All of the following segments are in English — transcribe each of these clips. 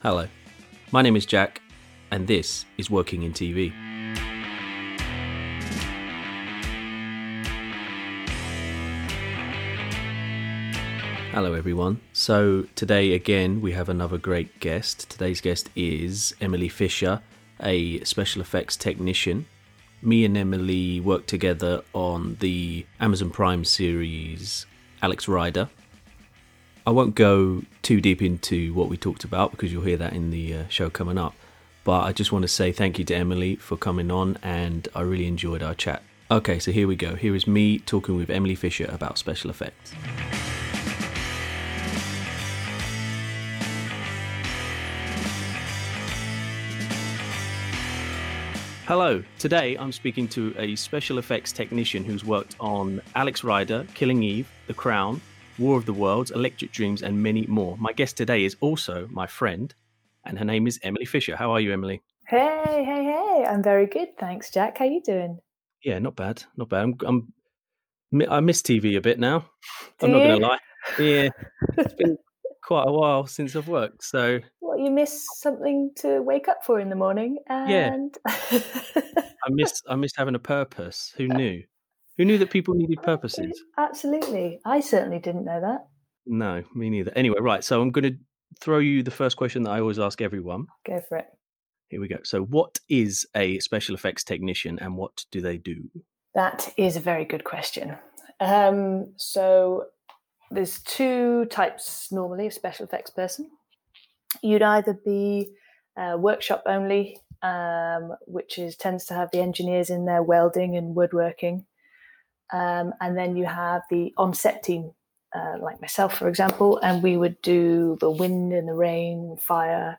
Hello, my name is Jack, and this is Working in TV. Hello, everyone. So, today again, we have another great guest. Today's guest is Emily Fisher, a special effects technician. Me and Emily worked together on the Amazon Prime series Alex Rider. I won't go too deep into what we talked about because you'll hear that in the uh, show coming up. But I just want to say thank you to Emily for coming on, and I really enjoyed our chat. Okay, so here we go. Here is me talking with Emily Fisher about special effects. Hello. Today I'm speaking to a special effects technician who's worked on Alex Rider, Killing Eve, The Crown, War of the Worlds, Electric Dreams, and many more. My guest today is also my friend, and her name is Emily Fisher. How are you, Emily? Hey, hey, hey! I'm very good, thanks, Jack. How you doing? Yeah, not bad, not bad. I'm, I'm I miss TV a bit now. Do I'm not going to lie. Yeah, it's been quite a while since I've worked, so What you miss something to wake up for in the morning, and Yeah. I miss I miss having a purpose. Who knew? Who knew that people needed purposes? Absolutely, I certainly didn't know that. No, me neither. Anyway, right. So I'm going to throw you the first question that I always ask everyone. Go for it. Here we go. So, what is a special effects technician, and what do they do? That is a very good question. Um, so there's two types normally of special effects person. You'd either be uh, workshop only, um, which is tends to have the engineers in there welding and woodworking, um, and then you have the on-set team, uh, like myself, for example, and we would do the wind and the rain, fire,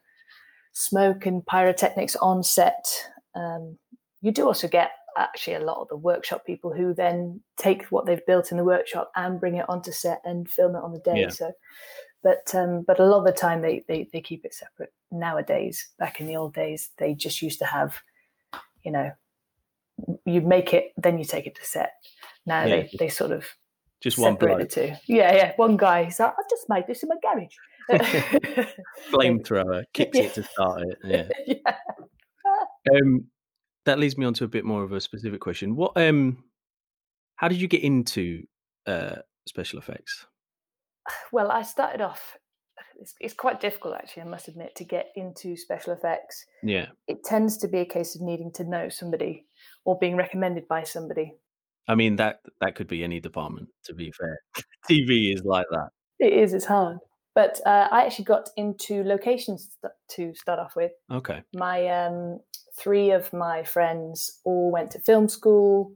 smoke, and pyrotechnics on set. Um, you do also get actually a lot of the workshop people who then take what they've built in the workshop and bring it onto set and film it on the day. Yeah. So, but um, but a lot of the time they, they they keep it separate. Nowadays, back in the old days, they just used to have, you know, you make it, then you take it to set. Now Yeah. they they sort of Just one bloke, two. Yeah, yeah. One guy, he's like, I just made this in my garage. flamethrower, kicks it to start it. Yeah. yeah. Um, that leads me on to a bit more of a specific question. What um, how did you get into uh special effects? Well, I started off. It's, it's quite difficult, actually. I must admit, to get into special effects. Yeah. It tends to be a case of needing to know somebody or being recommended by somebody. I mean that that could be any department. To be fair, TV is like that. It is. It's hard. But uh, I actually got into locations to start off with. Okay. My um, three of my friends all went to film school,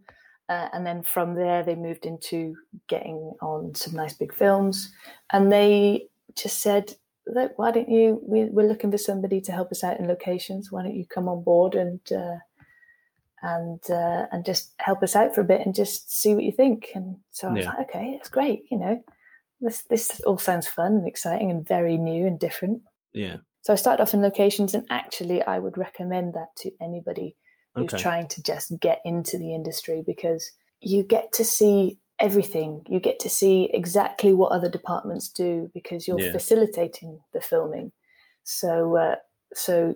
uh, and then from there they moved into getting on some nice big films. And they just said, "Look, why don't you? We, we're looking for somebody to help us out in locations. Why don't you come on board and uh, and uh, and just help us out for a bit and just see what you think?" And so I was Yeah. like, "Okay, it's great. You know, this this all sounds fun and exciting and very new and different." Yeah. So I started off in locations, and actually, I would recommend that to anybody who's Okay. trying to just get into the industry because you get to see everything. You get to see exactly what other departments do because you're Yeah. facilitating the filming. So, uh, so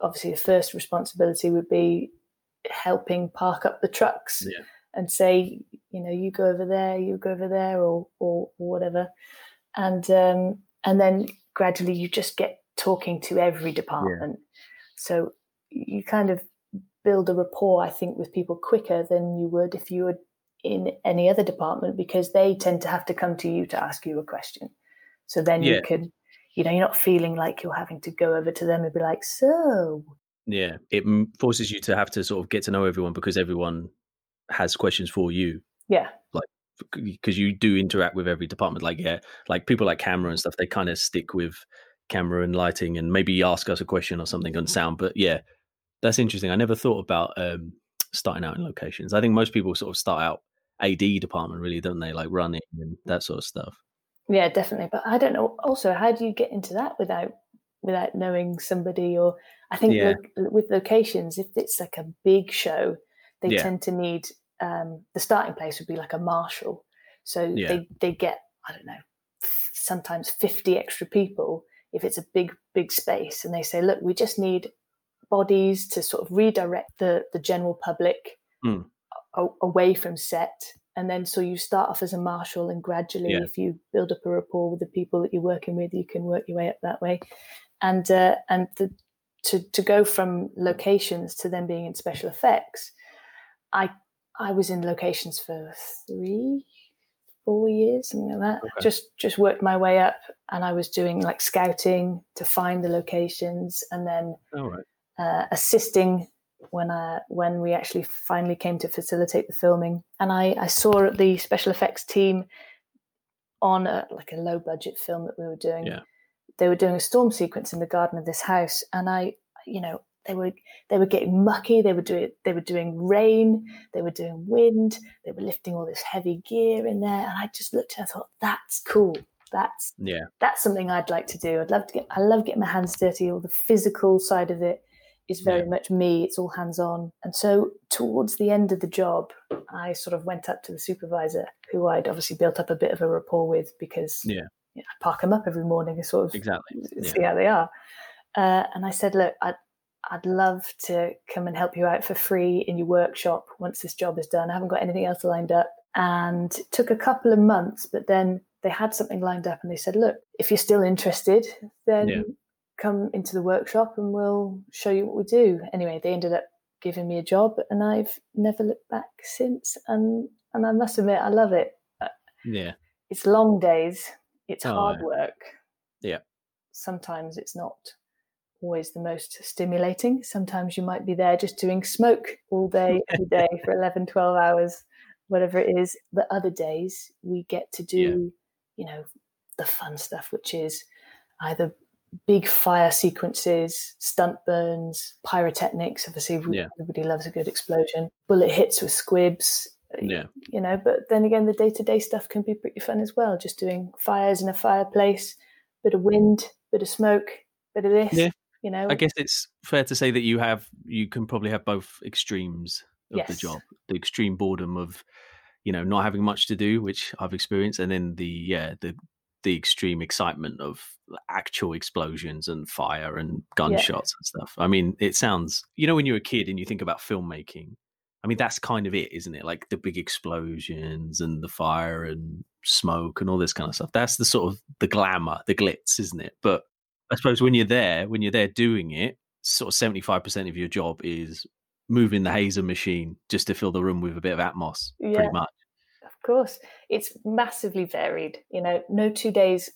obviously, the first responsibility would be helping park up the trucks Yeah. and say, you know, you go over there, you go over there, or or, or whatever, and um, and then gradually you just get talking to every department. So you kind of build a rapport, I think, with people quicker than you would if you were in any other department because they tend to have to come to you to ask you a question. So then Yeah. you can, you know, you're not feeling like you're having to go over to them and be like, so Yeah. It forces you to have to sort of get to know everyone because everyone has questions for you yeah, Like, because you do interact with every department. Like yeah, like people like camera and stuff. They kind of stick with camera and lighting and maybe ask us a question or something on sound. But yeah, that's interesting. I never thought about um, starting out in locations. I think most people sort of start out AD department, really, don't they? Like running and that sort of stuff. yeah, definitely. But I don't know. Also, how do you get into that without without knowing somebody? Or I think Yeah. lo- with locations, if it's like a big show, they Yeah. tend to need um, the starting place would be like a marshal. So Yeah. they they get I don't know sometimes fifty extra people if it's a big big space and they say look we just need bodies to sort of redirect the the general public Mm. a- away from set and then so you start off as a marshal and gradually Yeah. if you build up a rapport with the people that you're working with you can work your way up that way and uh, and the, to to go from locations to then being in special effects i i was in locations for three four years something like that Okay. just just worked my way up and i was doing like scouting to find the locations and then All right. uh, assisting when I when we actually finally came to facilitate the filming. And I, I saw the special effects team on a, like a low budget film that we were doing. Yeah. They were doing a storm sequence in the garden of this house, and I, you know, they were they were getting mucky. They were doing they were doing rain. They were doing wind. They were lifting all this heavy gear in there, and I just looked and I thought, that's cool. That's Yeah. that's something I'd like to do. I'd love to get. I love getting my hands dirty. All the physical side of it is very Yeah. much me. It's all hands on. And so towards the end of the job, I sort of went up to the supervisor, who I'd obviously built up a bit of a rapport with because Yeah. You know, I park them up every morning and sort of Exactly. Yeah. see how they are. Uh, and I said, look, I'd I'd love to come and help you out for free in your workshop once this job is done. I haven't got anything else lined up. And it took a couple of months, but then they had something lined up and they said, look, if you're still interested, then Yeah. come into the workshop and we'll show you what we do. Anyway, they ended up giving me a job and I've never looked back since. And, and I must admit, I love it. Yeah. It's long days, it's Oh, hard work. Yeah. Sometimes it's not always the most stimulating. Sometimes you might be there just doing smoke all day, every day for 11, 12 hours, whatever it is. But other days we get to do, Yeah. you know, the fun stuff, which is either big fire sequences, stunt burns, pyrotechnics. Obviously, Yeah. everybody loves a good explosion. Bullet hits with squibs. Yeah. You know, but then again, the day to day stuff can be pretty fun as well. Just doing fires in a fireplace, bit of wind, bit of smoke, bit of this. Yeah. You know, I guess it's fair to say that you have you can probably have both extremes of the job. The extreme boredom of, you know, not having much to do, which I've experienced, and then the yeah, the the extreme excitement of actual explosions and fire and gunshots and stuff. I mean, it sounds you know when you're a kid and you think about filmmaking. I mean, that's kind of it, isn't it? Like the big explosions and the fire and smoke and all this kind of stuff. That's the sort of the glamour, the glitz, isn't it? But I suppose when you're there, when you're there doing it, sort of seventy five percent of your job is moving the hazer machine just to fill the room with a bit of atmos, Yeah. pretty much. of course, it's massively varied. You know, no two days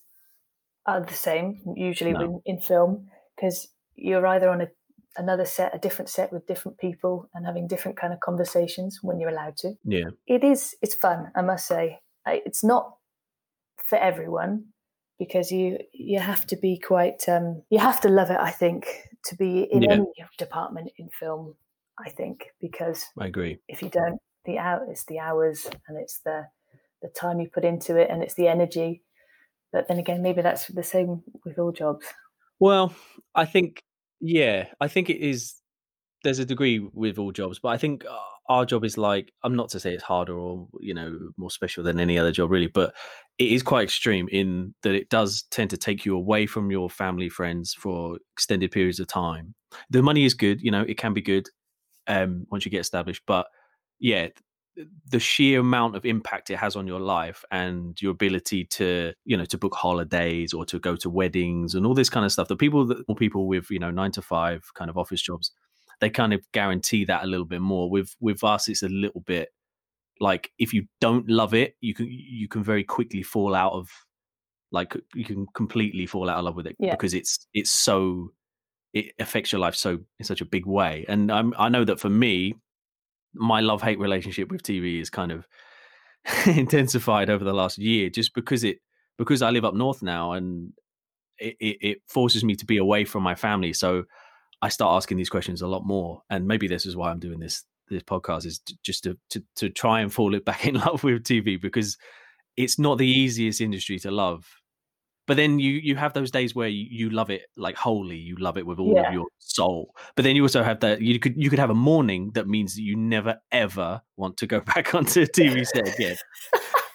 are the same. Usually, No. when in film, because you're either on a another set, a different set with different people, and having different kind of conversations when you're allowed to. Yeah, it is it's fun i must say I- it's not for everyone because you you have to be quite um you have to love it i think to be in Yeah. any department in film i think because I agree. if you don't the out it's the hours and it's the the time you put into it and it's the energy but then again maybe that's the same with all jobs Well, I think, yeah, I think it is. There's a degree with all jobs, but I think uh, our job is like, I'm not to say it's harder or, you know, more special than any other job, really, but it is quite extreme in that it does tend to take you away from your family, friends for extended periods of time. The money is good, you know, it can be good um, once you get established, but yeah, the sheer amount of impact it has on your life and your ability to you know to book holidays or to go to weddings and all this kind of stuff the people that more people with you know nine to five kind of office jobs they kind of guarantee that a little bit more with with us it's a little bit like if you don't love it you can you can very quickly fall out of like you can completely fall out of love with it Yeah. because it's it's so it affects your life so in such a big way and I'm, i know that for me my love hate relationship with TV is kind of intensified over the last year just because it because I live up north now and it, it, it forces me to be away from my family. So I start asking these questions a lot more. And maybe this is why I'm doing this this podcast is just to, to to try and fall it back in love with TV because it's not the easiest industry to love. But then you you have those days where you, you love it like wholly, you love it with all Yeah. of your soul. But then you also have that you could you could have a morning that means that you never ever want to go back onto a TV set again.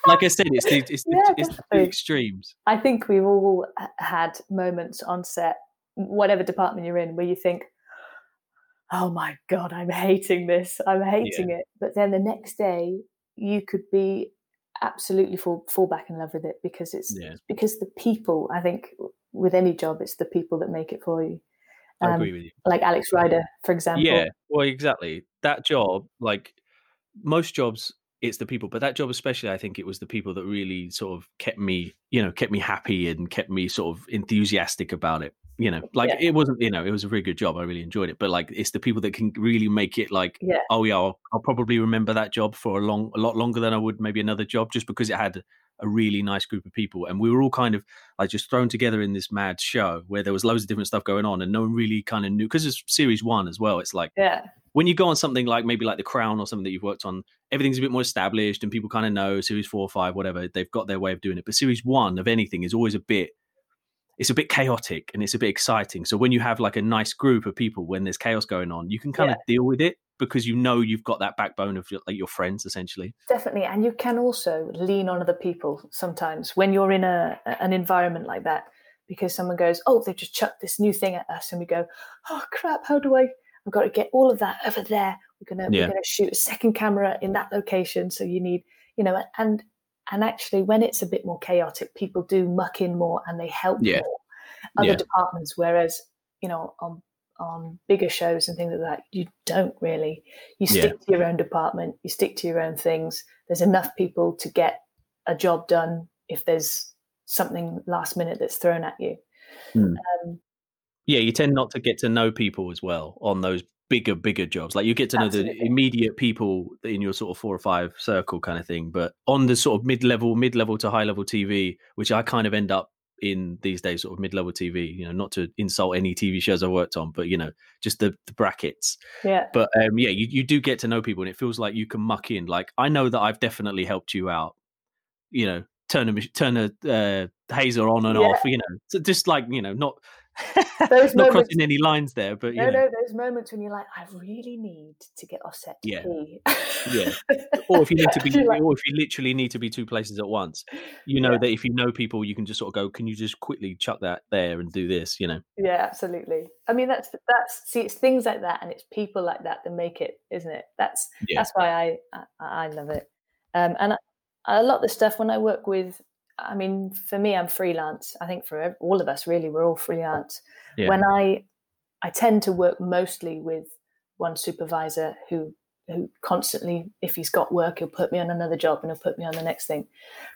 like I said, it's the it's, the, Yeah, it's the extremes. I think we've all had moments on set, whatever department you're in, where you think, "Oh my god, I'm hating this. I'm hating it." But then the next day, you could be absolutely fall fall back in love with it because it's Yeah. because the people. I think with any job, it's the people that make it for you. I Um, agree with you. Like Alex Rider, for example. Yeah, well, exactly. That job, like most jobs, it's the people, but that job especially, I think it was the people that really sort of kept me, you know, kept me happy and kept me sort of enthusiastic about it. You know, like Yeah. it wasn't, you know, it was a very good job. I really enjoyed it, but like it's the people that can really make it like, Yeah. oh yeah, I'll, I'll probably remember that job for a long, a lot longer than I would maybe another job, just because it had a really nice group of people, and we were all kind of like just thrown together in this mad show where there was loads of different stuff going on, and no one really kind of knew because it's series one as well. It's like Yeah. when you go on something like maybe like The Crown or something that you've worked on, everything's a bit more established and people kind of know series four or five, whatever, they've got their way of doing it. But series one of anything is always a bit, it's a bit chaotic and it's a bit exciting. So when you have like a nice group of people, when there's chaos going on, you can kind of deal with it because you know you've got that backbone of your, like your friends essentially. Definitely, and you can also lean on other people sometimes when you're in a an environment like that, because someone goes, "Oh, they've just chucked this new thing at us," and we go, "Oh crap! How do I? I've got to get all of that over there. We're gonna Yeah. we're gonna shoot a second camera in that location, so you need, you know, and and actually, when it's a bit more chaotic, people do muck in more and they help Yeah. more other Yeah. departments. Whereas, you know, on on bigger shows and things like that, you don't really. You Yeah. stick to your own department, you stick to your own things. There's enough people to get a job done if there's something last minute that's thrown at you. Hmm. Um, Yeah, you tend not to get to know people as well on those bigger, bigger jobs. Like you get to know the immediate people in your sort of four or five circle kind of thing. But on the sort of mid level, mid level to high level TV, which I kind of end up in these days, sort of mid level TV, you know, not to insult any TV shows I worked on, but you know, just the, the brackets. yeah, But um, yeah, you, you do get to know people and it feels like you can muck in. Like I know that I've definitely helped you out, you know, turn a, turn a uh, hazer on and Yeah. off, you know, so just like, you know, not, Those not moments- crossing any lines there, but you no, know. no, those moments when you're like, I really need to get offset to Yeah. pee. Yeah. or if you need to be, like, or if you literally need to be two places at once, you know Yeah. that if you know people, you can just sort of go, can you just quickly chuck that there and do this, you know? yeah, absolutely. I mean, that's that's see, it's things like that, and it's people like that that make it, isn't it? That's Yeah. that's why I I, I love it. Um, and I, a lot of the stuff when I work with, I mean, for me, I'm freelance. I think for all of us, really, we're all freelance. Yeah. When I I tend to work mostly with one supervisor who who constantly, if he's got work, he'll put me on another job and he'll put me on the next thing.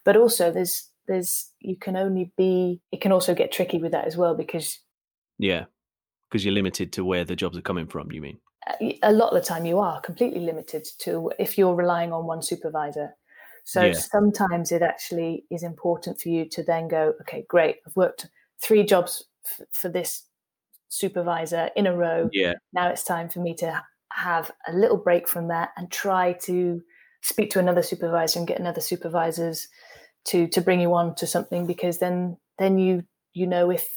But also, there's there's you can only be. It can also get tricky with that as well because Yeah. Because you're limited to where the jobs are coming from, you mean? uh, a lot of the time you are completely limited to if you're relying on one supervisor. So Yeah. sometimes it actually is important for you to then go, okay, great, I've worked three jobs f- for this supervisor in a row. Yeah. Now it's time for me to have a little break from that and try to speak to another supervisor and get another supervisors to to bring you on to something because then then you you know if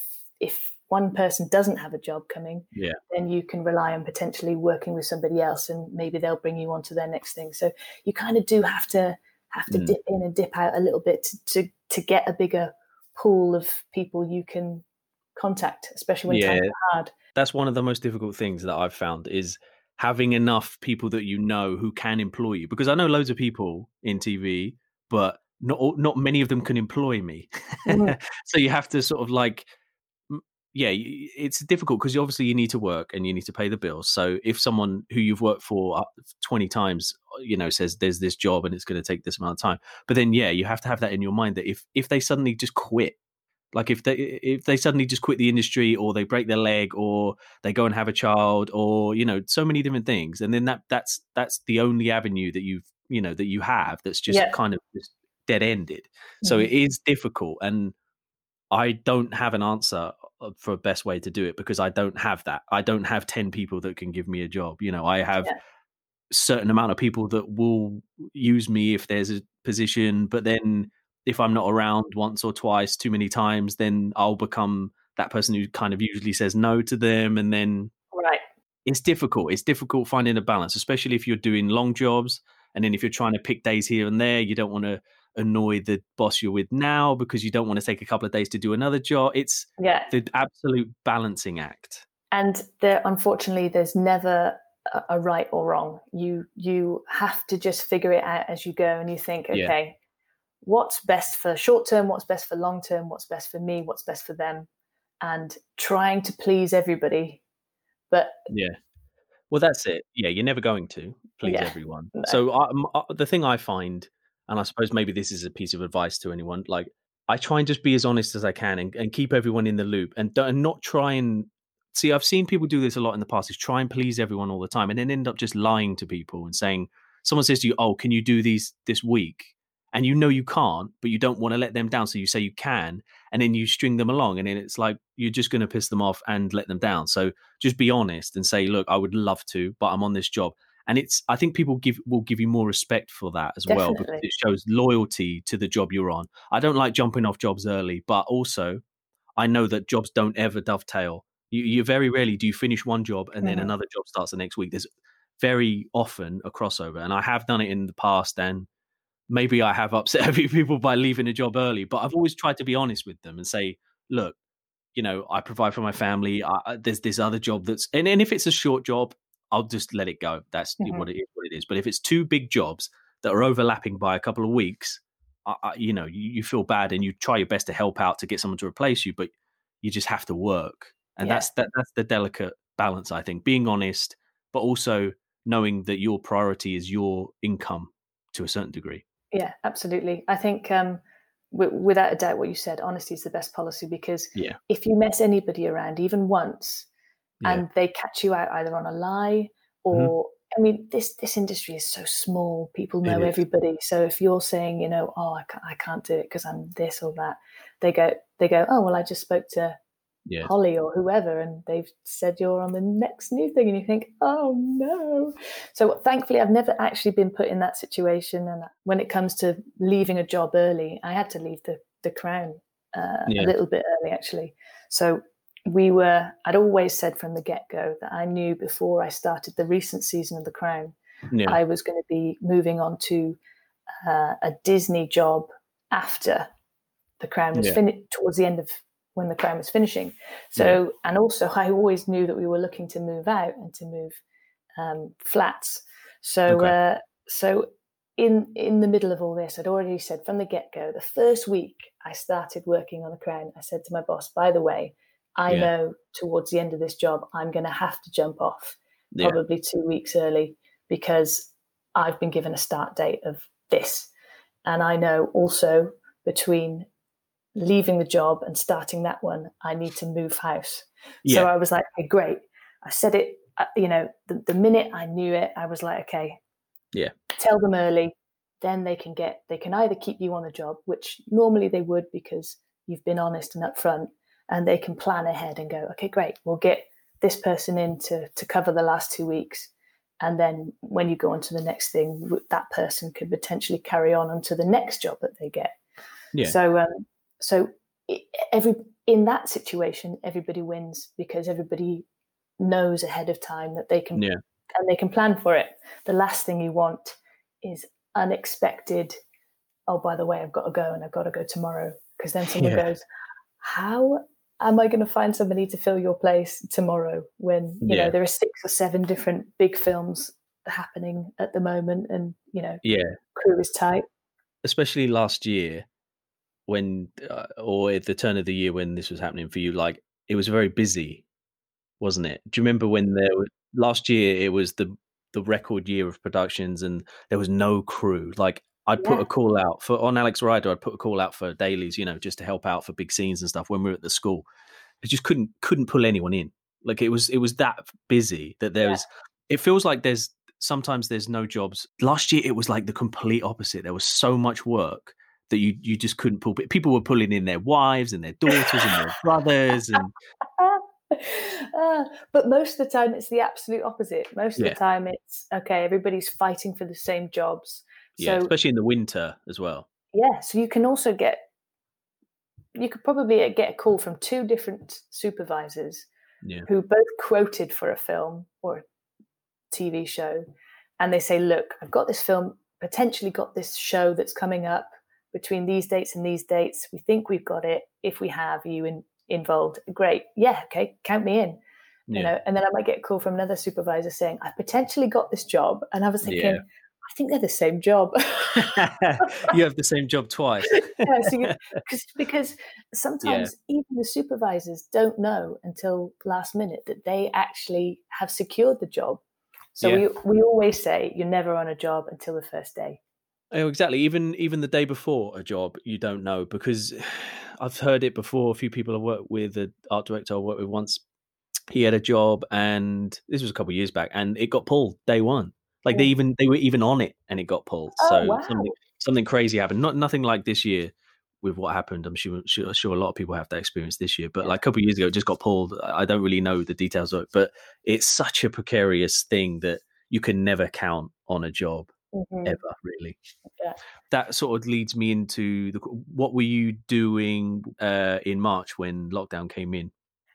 if one person doesn't have a job coming Yeah. then you can rely on potentially working with somebody else and maybe they'll bring you on to their next thing so you kind of do have to have to Mm. dip in and dip out a little bit to, to to get a bigger pool of people you can contact especially when times are hard That's one of the most difficult things that I've found is having enough people that you know who can employ you. Because I know loads of people in TV, but not all- not many of them can employ me. Mhm. so you have to sort of like yeah it's difficult because obviously you need to work and you need to pay the bills so if someone who you've worked for 20 times uh, you know says there's this job and it's going to take this amount of time but then yeah you have to have that in your mind that if if they suddenly just quit like if they if they suddenly just quit the industry or they break their leg or they go and have a child or you know so many different things and then that that's that's the only avenue that you've you know that you have that's just Yeah. kind of just dead ended so Mhm. it is difficult and I don't have an answer Uh, for a best way to do it because I don't have that. I don't have 10 people that can give me a job. You know, I have Yeah. certain amount of people that will use me if there's a position, but then if I'm not around once or twice too many times, then I'll become that person who kind of usually says no to them and then right it's difficult. It's difficult finding a balance, especially if you're doing long jobs. And then if you're trying to pick days here and there, you don't want to annoy the boss you're with now because you don't want to take a couple of days to do another job. It's yeah. the absolute balancing act. And there, unfortunately, there's never a, a right or wrong. You you have to just figure it out as you go, and you think, Yeah. okay, what's best for short term, what's best for long term, what's best for me, what's best for them, and trying to please everybody. But Yeah. Well, that's it. Yeah, you're never going to please Yeah, everyone. no. So I, uh, the thing I find, and I suppose maybe this is a piece of advice to anyone, like I try and just be as honest as I can and, and keep everyone in the loop and, and not try and see. I've seen people do this a lot in the past: is try and please everyone all the time, and then end up just lying to people and saying someone says to you, "Oh, can you do these this week?" And you know you can't, but you don't want to let them down, so you say you can, and then you string them along, and then it's like you're just going to piss them off and let them down. So just be honest and say, "Look, I would love to, but I'm on this job." And it's I think people give will give you more respect for that as well because it shows loyalty to the job you're on. I don't like jumping off jobs early, but also I know that jobs don't ever dovetail. You, you very rarely do you finish one job and then Mhm. another job starts the next week. There's very often a crossover, and I have done it in the past. And maybe I have upset a few people by leaving a job early, but I've always tried to be honest with them and say, look, you know, I provide for my family. I- there's this other job that's, and, and if it's a short job, I'll just let it go. That's Mhm. what it is. What it is. But if it's two big jobs that are overlapping by a couple of weeks, I, I, you know, you, you feel bad and you try your best to help out to get someone to replace you, but you just have to work, and Yeah. that's that, that's the delicate balance. I think being honest, but also knowing that your priority is your income to a certain degree. Yeah, absolutely. I think um, w- without a doubt, what you said, honesty is the best policy because Yeah. if you mess anybody around even once, Yeah. and they catch you out either on a lie or I mean, this this industry is so small. People Mm-hmm. It know is. everybody. So if you're saying, you know, oh, I can't, I can't do it because I'm this or that, they go, they go, oh, well, I just spoke to Yeah. Holly or whoever, and they've said you're on the next new thing, and you think, oh no. So thankfully, I've never actually been put in that situation. And when it comes to leaving a job early, I had to leave the the Crown uh, Yeah. a little bit early, actually. So we were. I'd always said from the get go that I knew before I started the recent season of the Crown, Yeah. I was going to be moving on to uh, a Disney job after the Crown was Yeah. finished towards the end of when the Crown was finishing. So, and also, I always knew that we were looking to move out and to move um, flats. So, Okay. uh, so in in the middle of all this, I'd already said from the get go, the first week I started working on the Crown, I said to my boss, "By the way, I Yeah. know towards the end of this job, I'm going to have to jump off Yeah. probably two weeks early because I've been given a start date of this. And I know also between leaving the job and starting that one, I need to move house. So I was like, okay, great. I said it, uh, you know, the, the minute I knew it, I was like, okay, Yeah. tell them early. Then they can get, they can either keep you on the job, which normally they would because you've been honest and upfront, and they can plan ahead and go, okay, great, we'll get this person in to, to cover the last two weeks. And then when you go on to the next thing, that person could potentially carry on onto the next job that they get. Yeah. So, um, so every in that situation, everybody wins because everybody knows ahead of time that they can Yeah. and they can plan for it. The last thing you want is unexpected. Oh, by the way, I've got to go and I've got to go tomorrow because then someone Yeah. goes, "How am I going to find somebody to fill your place tomorrow?" When you Yeah. know there are six or seven different big films happening at the moment, and you know Yeah. crew is tight. especially last year when uh, or at the turn of the year when this was happening for you like it was very busy wasn't it do you remember when there was last year it was the the record year of productions and there was no crew like i'd put Yeah. a call out for on alex rider i'd put a call out for dailies you know just to help out for big scenes and stuff when we were at the school i just couldn't couldn't pull anyone in like it was it was that busy that there Yeah. was it feels like there's sometimes there's no jobs. Last year it was like the complete opposite. There was so much work that you you just couldn't pull. People were pulling in their wives and their daughters and their brothers and Ah, but most of the time it's the absolute opposite. Most of Yeah. the time it's okay, everybody's fighting for the same jobs. Yeah, So especially in the winter as well. yeah, so you can also get you could probably uh, get a call from two different supervisors Yeah, who both quoted for a film or a TV show and they say, "Look, I've got this film, potentially got this show that's coming up. between these dates and these dates. We think we've got it. If we have you in, involved, great. Yeah, okay, count me in. Yeah. You know, and then I might get a call from another supervisor saying, I potentially got this job. And I was thinking, yeah. I think they're the same job. you have the same job twice. yeah, so you, cause, sometimes yeah. even the supervisors don't know until last minute that they actually have secured the job. So yeah. we we always say you're never on a job until the first day. Oh, exactly. Even even the day before a job, you don't know because I've heard it before. A few people I worked with, an art director I worked with once, he had a job, and this was a couple of years back, and it got pulled day one. Like they even they were even on it, and it got pulled. Oh, so wow. something something crazy happened. Not nothing like this year with what happened. I'm sure, sure, sure a lot of people have that experience this year, but like a couple of years ago, it just got pulled. I don't really know the details of it, but it's such a precarious thing that you can never count on a job mm-hmm. ever, really. Yeah. That sort of leads me into the, what were you doing uh, in March when lockdown came in?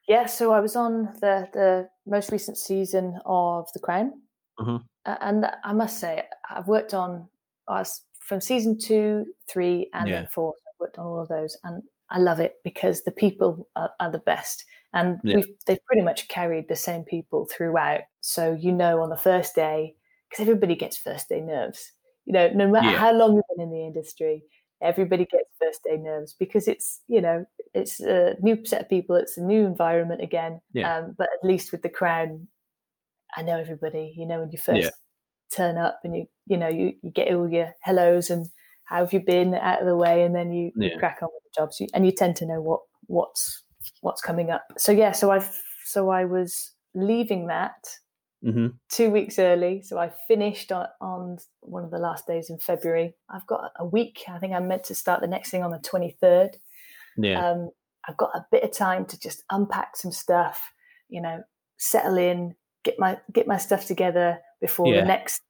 Yeah, so I was on the the most recent season of The Crown, mm-hmm. and I must say I've worked on us from season two, three, and yeah. then four worked on all of those, and I love it because the people are, are the best, and yeah. they've pretty much carried the same people throughout. So you know, on the first day, because everybody gets first day nerves. You know, no matter yeah. how long you've been in the industry, everybody gets first day nerves because it's you know it's a new set of people, it's a new environment again. Yeah. Um, but at least with the crown, I know everybody. You know, when you first turn up and you you know you, you get all your hellos and how have you been out of the way, and then you, yeah. you crack on with the jobs, and you tend to know what what's what's coming up. So yeah, so I've so I was leaving that mm-hmm. two weeks early. So I finished on, on, one of the last days in February. I've got a week. I think I'm meant to start the next thing on the 23rd. Yeah. Um, I've got a bit of time to just unpack some stuff, you know, settle in, get my get my stuff together before yeah. the next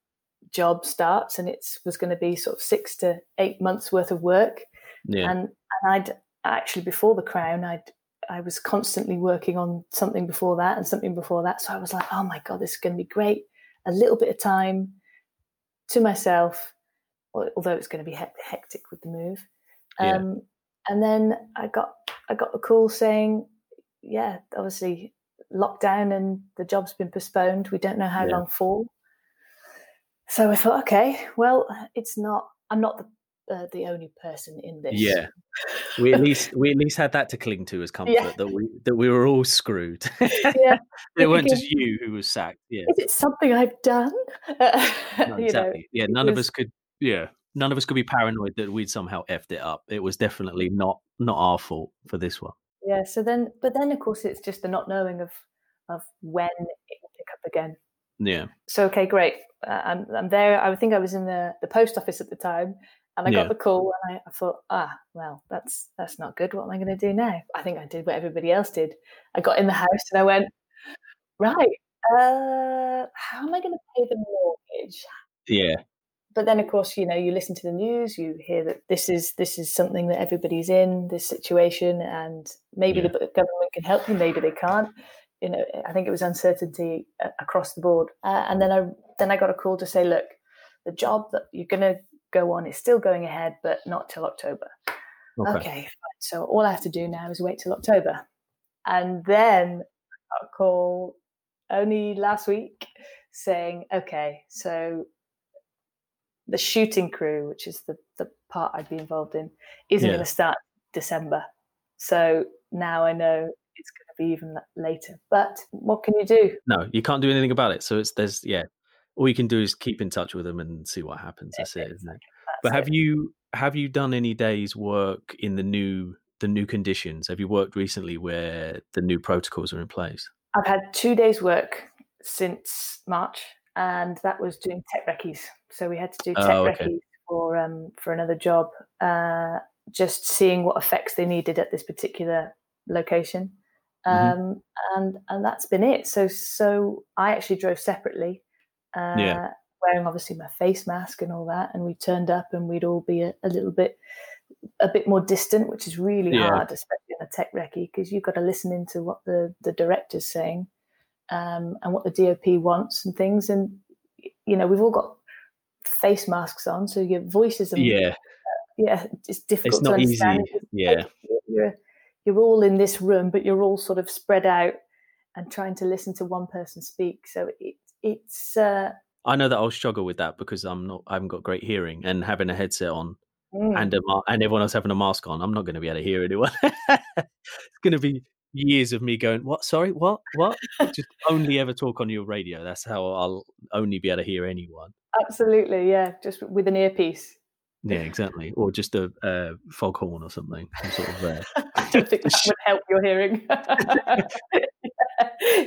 job starts and it was going to be sort of six to eight months worth of work yeah. and, and i'd actually before the crown i'd i was constantly working on something before that and something before that so i was like oh my god this is going to be great a little bit of time to myself although it's going to be hectic with the move yeah. um, and then i got i got a call saying yeah obviously lockdown and the job's been postponed we don't know how yeah. long for so I thought, okay, well, it's not. I'm not the uh, the only person in this. Yeah, we at least we at least had that to cling to as comfort yeah. that we that we were all screwed. Yeah, it weren't just you who was sacked. Yeah, is it something I've done? no, exactly. Know, yeah, none of us could. Yeah, none of us could be paranoid that we'd somehow effed it up. It was definitely not not our fault for this one. Yeah. So then, but then of course it's just the not knowing of of when it will pick up again. Yeah. So okay, great. Uh, I'm, I'm there. I think I was in the, the post office at the time, and I yeah. got the call, and I, I, thought, ah, well, that's that's not good. What am I going to do now? I think I did what everybody else did. I got in the house and I went, right. Uh, how am I going to pay the mortgage? Yeah. But then, of course, you know, you listen to the news, you hear that this is this is something that everybody's in this situation, and maybe yeah. the government can help you, maybe they can't you know, I think it was uncertainty across the board. Uh, and then I then I got a call to say, look, the job that you're going to go on is still going ahead, but not till October. Okay. okay so all I have to do now is wait till October. And then I got a call only last week saying, okay, so the shooting crew, which is the, the part I'd be involved in, isn't yeah. going to start December. So now I know it's going to be even later. But what can you do? No, you can't do anything about it. So it's there's yeah, all you can do is keep in touch with them and see what happens. That's it, isn't it? but have it. you have you done any days work in the new the new conditions? Have you worked recently where the new protocols are in place? I've had two days work since March, and that was doing tech recce's. So we had to do tech oh, okay. recce's for um, for another job. Uh, just seeing what effects they needed at this particular location, mm-hmm. um, and and that's been it. So so I actually drove separately, uh, yeah. wearing obviously my face mask and all that, and we turned up and we'd all be a, a little bit a bit more distant, which is really yeah. hard, especially in a tech recce, because you've got to listen into what the the director's saying um, and what the DOP wants and things, and you know we've all got face masks on, so your voices are yeah yeah, it's difficult it's not to understand. easy. Yeah, you're you're all in this room, but you're all sort of spread out and trying to listen to one person speak. So it, it's. Uh, I know that I'll struggle with that because I'm not. I haven't got great hearing, and having a headset on mm. and a, and everyone else having a mask on, I'm not going to be able to hear anyone. it's going to be years of me going, "What? Sorry, what? What?" Just only ever talk on your radio. That's how I'll only be able to hear anyone. Absolutely, yeah. Just with an earpiece. Yeah, exactly. Or just a uh, foghorn or something. Some sort of. Uh... I don't think that would help your hearing.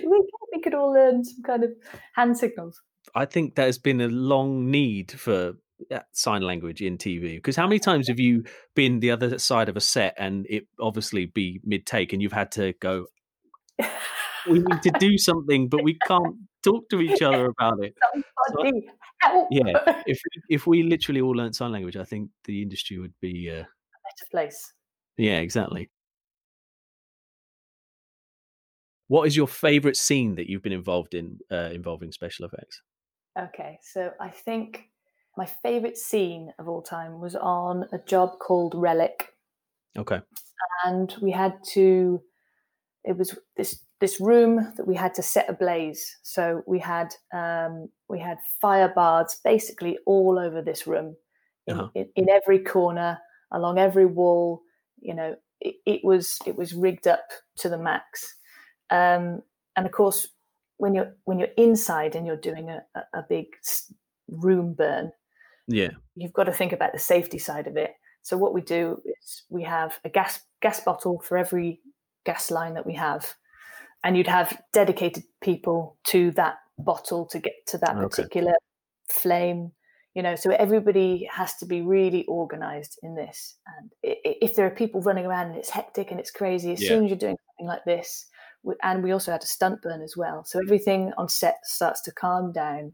we, we could all learn some kind of hand signals. I think there's been a long need for sign language in TV because how many times have you been the other side of a set and it obviously be mid take and you've had to go we need to do something but we can't talk to each other about it. So, yeah. If if we literally all learned sign language I think the industry would be uh, a better place. Yeah exactly. What is your favorite scene that you've been involved in uh, involving special effects? Okay so I think my favorite scene of all time was on a job called Relic. Okay. And we had to it was this this room that we had to set ablaze. So we had um, we had fire bars basically all over this room, in, uh-huh. in, in, every corner, along every wall. You know, it, it, was it was rigged up to the max. Um, and of course, when you're when you're inside and you're doing a, a big room burn, yeah. You've got to think about the safety side of it. So what we do is we have a gas gas bottle for every gas line that we have. And you'd have dedicated people to that bottle to get to that okay. particular flame. You know, so everybody has to be really organized in this. And if there are people running around and it's hectic and it's crazy, as yeah. soon as you're doing something like this, and we also had a stunt burn as well. So everything on set starts to calm down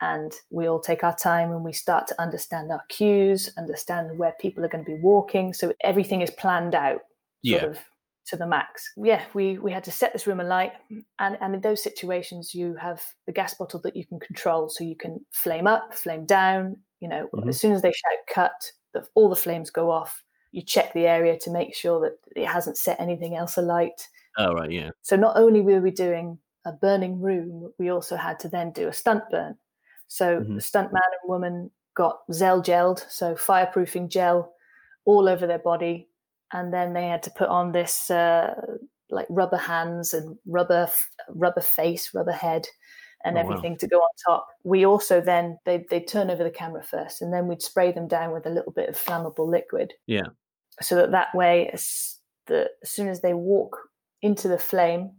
and we all take our time and we start to understand our cues, understand where people are going to be walking. So everything is planned out sort yeah. of to the max. Yeah, we we had to set this room alight, and and in those situations, you have the gas bottle that you can control, so you can flame up, flame down. You know, mm-hmm. as soon as they shout cut, the, all the flames go off. You check the area to make sure that it hasn't set anything else alight. Oh right, yeah. So not only were we doing a burning room, we also had to then do a stunt burn. So mm-hmm. the stuntman and woman got Zell gelled, so fireproofing gel all over their body, and then they had to put on this uh, like rubber hands and rubber rubber face, rubber head, and oh, everything wow. to go on top. We also then they they turn over the camera first, and then we'd spray them down with a little bit of flammable liquid. Yeah. So that that way, as, the, as soon as they walk into the flame,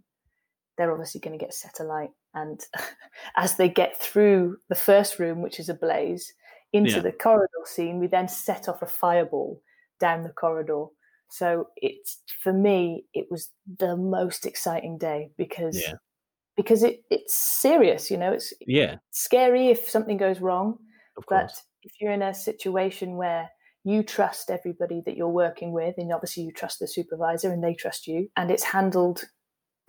they're obviously going to get set alight. And as they get through the first room, which is ablaze, into yeah. the corridor scene, we then set off a fireball down the corridor. So it's for me, it was the most exciting day because yeah. because it, it's serious, you know, it's yeah scary if something goes wrong. But if you're in a situation where you trust everybody that you're working with, and obviously you trust the supervisor and they trust you, and it's handled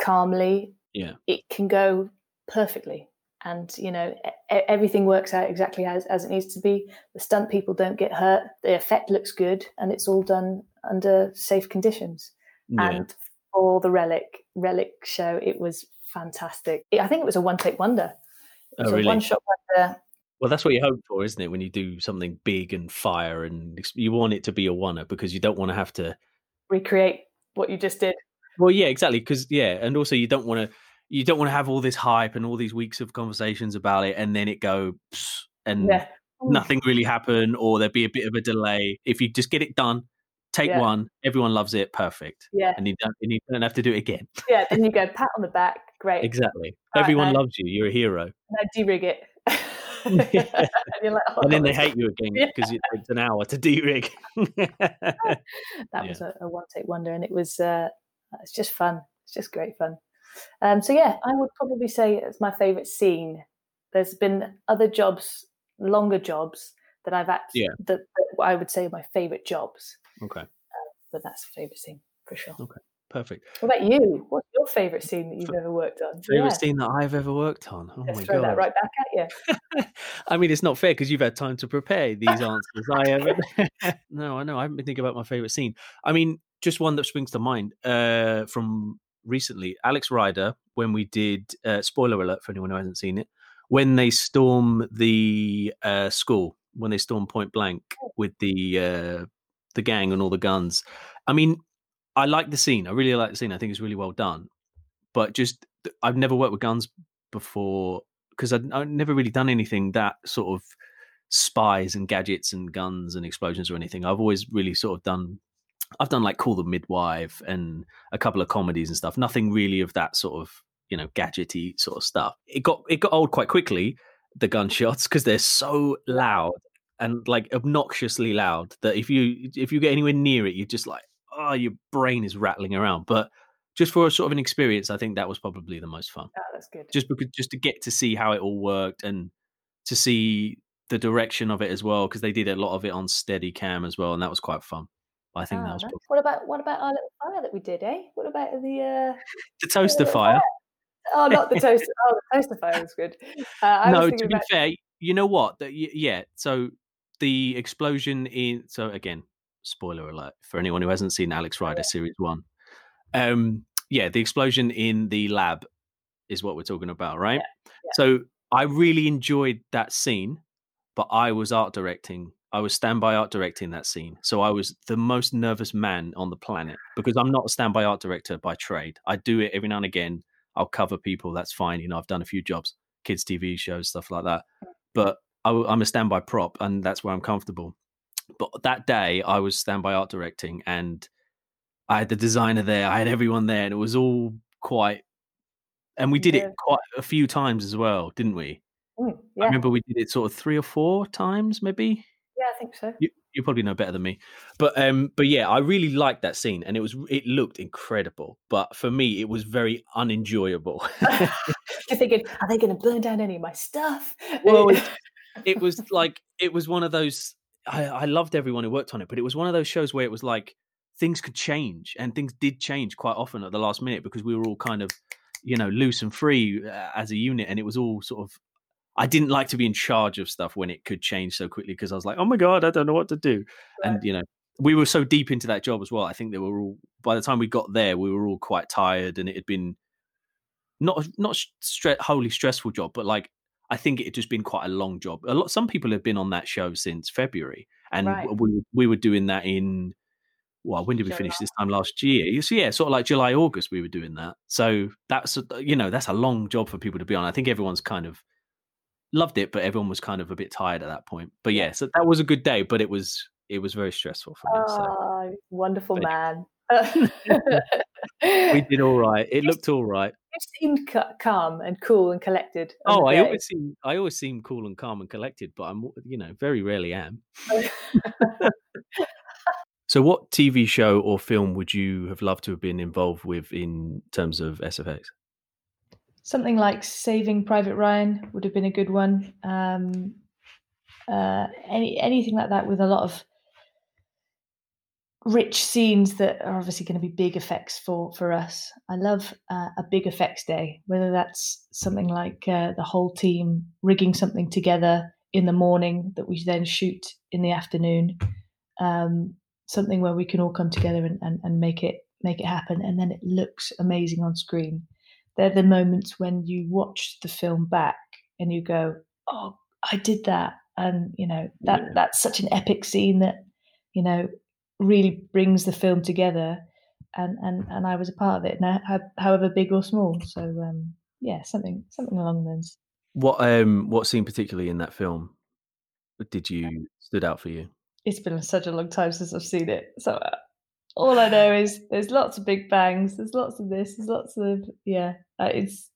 calmly, yeah, it can go perfectly. And you know everything works out exactly as, as it needs to be. The stunt people don't get hurt. The effect looks good and it's all done under safe conditions. Yeah. and for the relic relic show it was fantastic. I think it was a one take wonder oh, it was oh, really? one shot wonder. Well that's what you hope for isn't it when you do something big and fire and you want it to be a one because you don't want to have to recreate what you just did. Well yeah exactly because yeah and also you don't want to you don't want to have all this hype and all these weeks of conversations about it and then it go and yeah. nothing really happen or there'd be a bit of a delay. If you just get it done, take yeah. one, everyone loves it, perfect. Yeah. And you don't, and you don't have to do it again. Yeah, then you go pat on the back, great. Exactly. All everyone right, loves you. You're a hero. Now de-rig it. yeah. and, like, oh, and, then they hate you again because yeah. it's an hour to de-rig. that was a, a one-take wonder, and it was uh, it's just fun. It's just great fun. Um, so yeah, I would probably say it's my favourite scene. There's been other jobs, longer jobs that I've actually yeah. that, that I would say my favourite jobs. Okay, uh, but that's favourite scene for sure. Okay, perfect. What about you? What's your favourite scene that you've ever worked on? Favorite Yeah. scene that I've ever worked on. Oh Let's my throw god! that right back at you. I mean, it's not fair because you've had time to prepare these answers. I haven't. no, I know. I haven't been thinking about my favorite scene. I mean, just one that springs to mind uh, from recently. Alex Rider, when we did uh, spoiler alert for anyone who hasn't seen it, when they storm the uh, school, when they storm Point Blanc with the uh, the gang and all the guns. I mean, I like the scene. I really like the scene. I think it's really well done. But just, I've never worked with guns before because I've never really done anything that sort of spies and gadgets and guns and explosions or anything. I've always really sort of done. I've done like Call the Midwife and a couple of comedies and stuff. Nothing really of that sort of you know gadgety sort of stuff. It got it got old quite quickly. The gunshots because they're so loud and like obnoxiously loud that if you if you get anywhere near it, you're just like oh your brain is rattling around. But just for a sort of an experience, I think that was probably the most fun Oh, that's good. just because just to get to see how it all worked and to see the direction of it as well because they did a lot of it on steady cam as well and that was quite fun i think that Oh, was nice. What about what about our little fire that we did, eh? What about the uh the toaster little fire oh not the toaster oh the toaster fire was good. Uh, I was no to be about fair you know what that yeah so the explosion in so again spoiler alert for anyone who hasn't seen alex rider series one um yeah the explosion in the lab is what we're talking about right yeah. so i really enjoyed that scene but i was art directing i was standby art directing that scene. So i was the most nervous man on the planet because i'm not a standby art director by trade. I do it every now and again. I'll cover people. That's fine. You know i've done a few jobs kids tv shows stuff like that. But I, am a standby prop and that's where i'm comfortable. But that day i was standby art directing and i had the designer there. I had everyone there and it was all quite and we did Yeah. it quite a few times as well didn't we? Mm, i remember we did it sort of three or four times maybe yeah, I think so. you, you probably know better than me but um but yeah i really liked that scene and it was it looked incredible but for me it was very unenjoyable You're thinking, are they going to burn down any of my stuff? Well, it's- it was like it was one of those I, I loved everyone who worked on it but it was one of those shows where it was like things could change and things did change quite often at the last minute because we were all kind of you know loose and free uh, as a unit and it was all sort of i didn't like to be in charge of stuff when it could change so quickly because i was like oh my god i don't know what to do and you know we were so deep into that job as well i think they were all by the time we got there we were all quite tired and it had been not not stre- wholly stressful job but like I think it had just been quite a long job. A lot, some people have been on that show since February, and Right. we we were doing that in well, when did we finish this time last year? So yeah, sort of like July, August, we were doing that. So that's uh, you know that's a long job for people to be on. I think everyone's kind of loved it, but everyone was kind of a bit tired at that point. But yeah, so that was a good day, but it was it was very stressful for me. So Oh, wonderful But man. we did all right. It looked all right. You seemed calm and cool and collected. Oh, I always seem I always seem cool and calm and collected, but I'm you know very rarely am. So, what TV show or film would you have loved to have been involved with in terms of SFX? Something like Saving Private Ryan would have been a good one. Um, uh, any anything like that with a lot of rich scenes that are obviously going to be big effects for for us. I love uh, a big effects day, whether that's something like uh, the whole team rigging something together in the morning that we then shoot in the afternoon. Um, something where we can all come together and, and, and make it make it happen, and then it looks amazing on screen. They're the moments when you watch the film back and you go, "Oh, I did that," and you know that Yeah. that's such an epic scene that you know really brings the film together and and and I was a part of it now however big or small so um yeah something something along those What um what scene particularly in that film did you stood out for you? it's been such a long time since I've seen it so uh, all I know is there's lots of big bangs there's lots of this there's lots of yeah uh, it's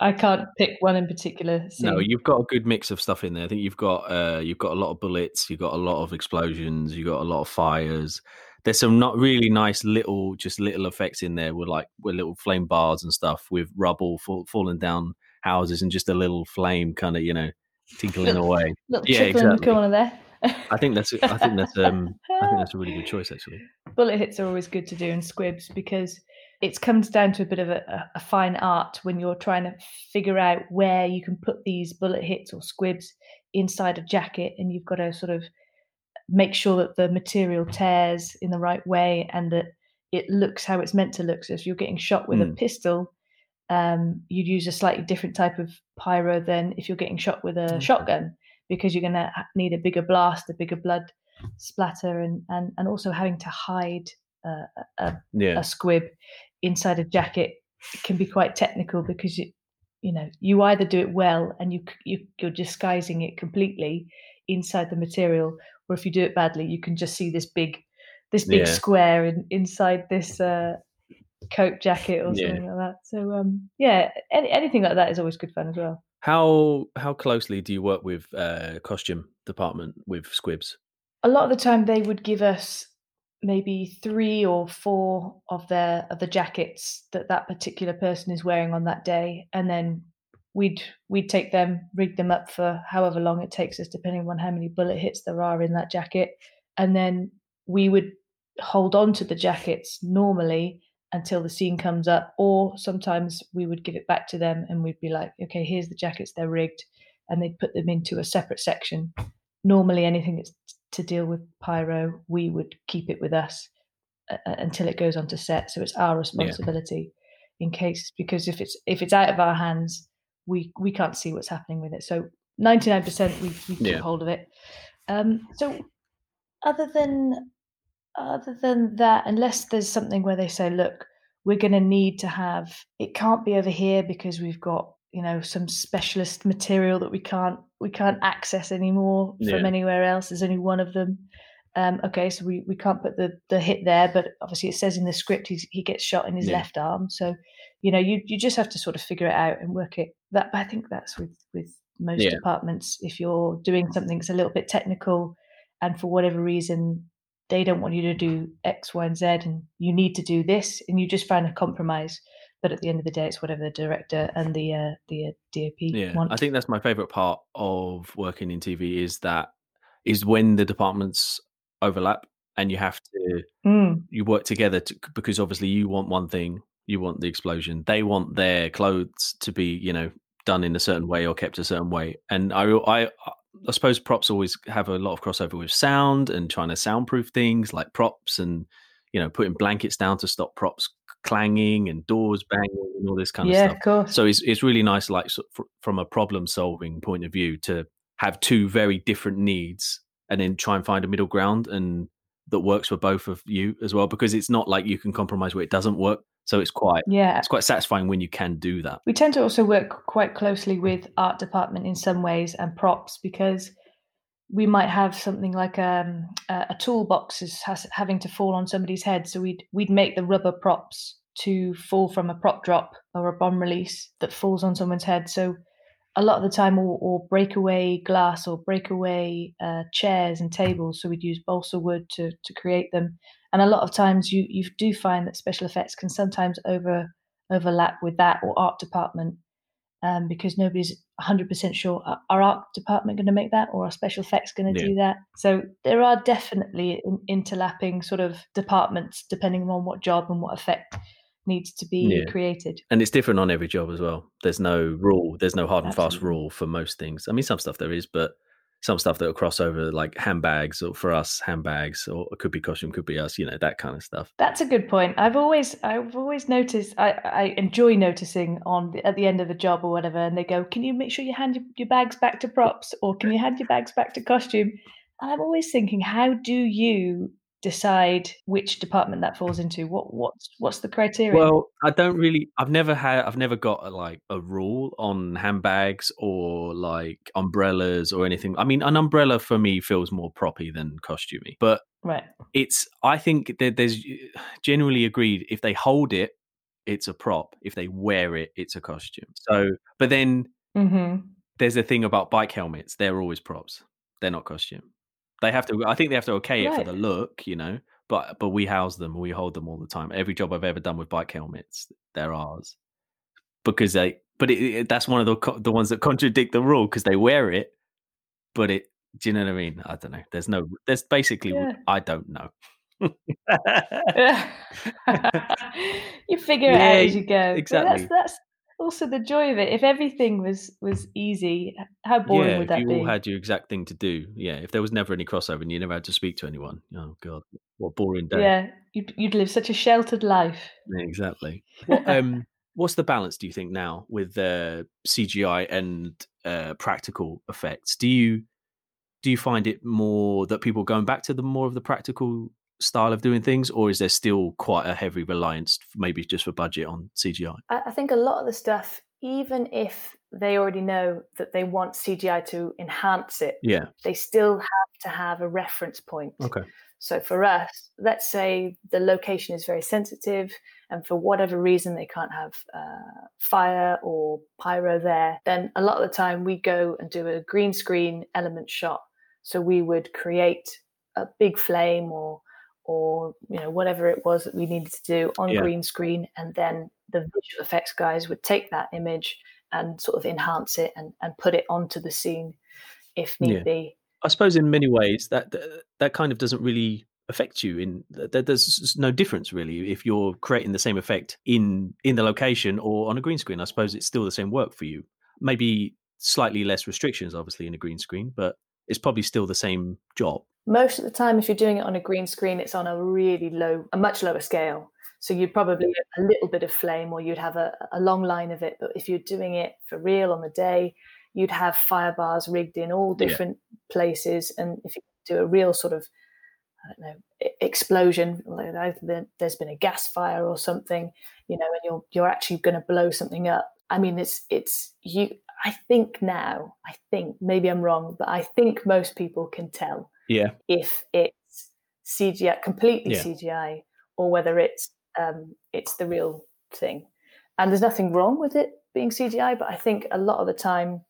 I can't pick one in particular scene. No, you've got a good mix of stuff in there. I think you've got uh you've got a lot of bullets, you've got a lot of explosions, you've got a lot of fires. There's some not really nice little just little effects in there with like with little flame bars and stuff with rubble fall, falling down houses and just a little flame kind of, you know, tinkling away. little yeah, trickle in the exactly. corner there I think that's I think that's um I think that's a really good choice actually. bullet hits are always good to do in squibs because it comes down to a bit of a, a, fine art when you're trying to figure out where you can put these bullet hits or squibs inside a jacket, and you've got to sort of make sure that the material tears in the right way and that it looks how it's meant to look. So if you're getting shot with mm. a pistol, um, you'd use a slightly different type of pyro than if you're getting shot with a okay. shotgun because you're going to need a bigger blast, a bigger blood splatter, and and and also having to hide uh, a, yeah. a squib inside a jacket can be quite technical because you you know you either do it well and you, you you're disguising it completely inside the material or if you do it badly you can just see this big this big yeah. square in, inside this uh, coat jacket or something yeah. like that. So um, yeah, any, anything like that is always good fun as well. How how closely do you work with uh, costume department with squibs? A lot of the time, they would give us maybe three or four of their of the jackets that that particular person is wearing on that day, and then we'd we'd take them, rig them up for however long it takes us, depending on how many bullet hits there are in that jacket, and then we would hold on to the jackets normally until the scene comes up, or sometimes we would give it back to them and we'd be like, okay, here's the jackets, they're rigged, and they'd put them into a separate section. Normally, anything that's to deal with pyro, we would keep it with us uh, uh until it goes onto set. So it's our responsibility yeah. in case because if it's if it's out of our hands, we we can't see what's happening with it. So ninety nine percent we we keep yeah. hold of it. Um, so other than other than that, unless there's something where they say, look, we're going to need to have it can't be over here because we've got you know some specialist material that we can't we can't access anymore from anywhere else. There's only one of them. Um, okay so we, we can't put the the hit there but obviously it says in the script he's, he gets shot in his yeah. left arm. So you know you, you just have to sort of figure it out and work it. That i think that's with with most yeah. departments if you're doing something that's a little bit technical and for whatever reason they don't want you to do X, Y, and Z, and you need to do this, and you just find a compromise. But at the end of the day, it's whatever the director and the uh, the uh, DOP yeah, want. I think that's my favorite part of working in TV is that is when the departments overlap and you have to mm. you work together to, because obviously you want one thing, you want the explosion, they want their clothes to be you know done in a certain way or kept a certain way, and I I I suppose props always have a lot of crossover with sound and trying to soundproof things like props and you know putting blankets down to stop props clanging and doors banging and all this kind yeah, of stuff. Of course. So it's it's really nice, like so, from a problem solving point of view, to have two very different needs and then try and find a middle ground and that works for both of you as well. Because it's not like you can compromise where it doesn't work. So it's quite yeah, it's quite satisfying when you can do that. We tend to also work quite closely with art department in some ways and props because we might have something like um, a toolbox is has, having to fall on somebody's head, so we'd we'd make the rubber props to fall from a prop drop or a bomb release that falls on someone's head. So a lot of the time, or, or breakaway glass or breakaway uh, chairs and tables. So we'd use balsa wood to to create them, and a lot of times you you do find that special effects can sometimes over overlap with that or art department um, because nobody's 100% sure our art department going to make that or our special effects going to yeah. do that so there are definitely interlapping sort of departments depending on what job and what effect needs to be yeah. created and it's different on every job as well there's no rule there's no hard and Absolutely. fast rule for most things i mean some stuff there is but some stuff that will cross over like handbags or for us handbags or it could be costume could be us you know that kind of stuff. That's a good point. I've always i've always noticed i, I enjoy noticing on the, at the end of the job or whatever and they go can you make sure you hand your, your bags back to props or can you hand your bags back to costume? And i'm always thinking how do you decide which department that falls into? What what's what's the criteria? Well i don't really i've never had i've never got a, like a rule on handbags or like umbrellas or anything. I mean an umbrella for me feels more proppy than costumey but right. it's i think that there's generally agreed if they hold it it's a prop. If they wear it it's a costume. So but then mm-hmm. there's a thing about bike helmets. They're always props. They're not costume they have to. I think they have to okay right. it for the look, you know. But but we house them, we hold them all the time. Every job I've ever done with bike helmets, they're ours because they. But it, it, that's one of the the ones that contradict the rule because they wear it, but it. Do you know what I mean? I don't know. There's no. There's basically. Yeah. I don't know. you figure it out as you go. But exactly. That's, that's also the joy of it. If everything was was easy, how boring yeah, would if that you be? all had your exact thing to do. Yeah, if there was never any crossover and you never had to speak to anyone. Oh god, what a boring day. Yeah, you'd, you'd live such a sheltered life. Yeah, exactly. What um what's the balance do you think now with uh, CGI and uh, practical effects? Do you do you find it more that people going back to the more of the practical style of doing things, or is there still quite a heavy reliance, maybe just for budget, on CGI? I, I think a lot of the stuff, even if they already know that they want CGI to enhance it, Yeah. they still have to have a reference point. Okay. So for us, let's say the location is very sensitive, and for whatever reason they can't have uh, fire or pyro there, then a lot of the time we go and do a green screen element shot. So we would create a big flame or or you know whatever it was that we needed to do on Yeah. green screen, and then the visual effects guys would take that image and sort of enhance it and, and put it onto the scene if need Yeah. be. I suppose in many ways that that- kind of doesn't really affect you in that there's no difference really if you're creating the same effect in in the location or on a green screen i suppose it's still the same work for you maybe slightly less restrictions obviously in a green screen but it's probably still the same job. Most of the time if you're doing it on a green screen it's on a really low a much lower scale. So you'd probably have a little bit of flame or you'd have a, a long line of it. But if you're doing it for real on the day you'd have fire bars rigged in all Yeah. different places. And if you do a real sort of i don't know explosion like there's been a gas fire or something you know and you're you're actually going to blow something up. I mean it's it's you i think now i think maybe i'm wrong but i think most people can tell yeah if it's CGI, completely Yeah. CGI, or whether it's um, it's the real thing. And there's nothing wrong with it being CGI, but I think a lot of the time,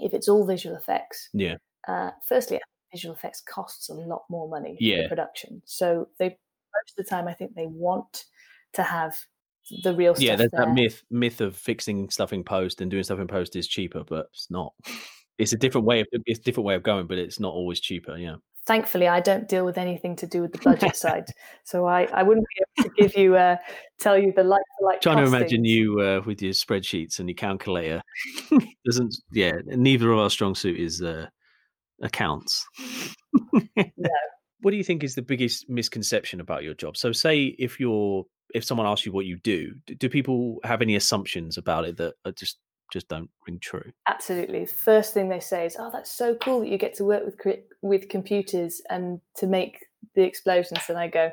if it's all visual effects, yeah uh, firstly, visual effects costs a lot more money for Yeah. production. So they most of the time, I think they want to have the real yeah there's there. that myth myth of fixing stuff in post and doing stuff in post is cheaper but it's not it's a different way of it's a different way of going but it's not always cheaper yeah thankfully I don't deal with anything to do with the budget side, so I, I wouldn't be able to give you uh, tell you the like for like. trying to imagine you uh, with your spreadsheets and your calculator doesn't yeah neither of our strong suit is uh, accounts what do you think is the biggest misconception about your job so say if you're if someone asks you what you do do people have any assumptions about it that are just just don't ring true Absolutely. First thing they say is, "Oh, that's so cool that you get to work with with computers and to make the explosions." And I go,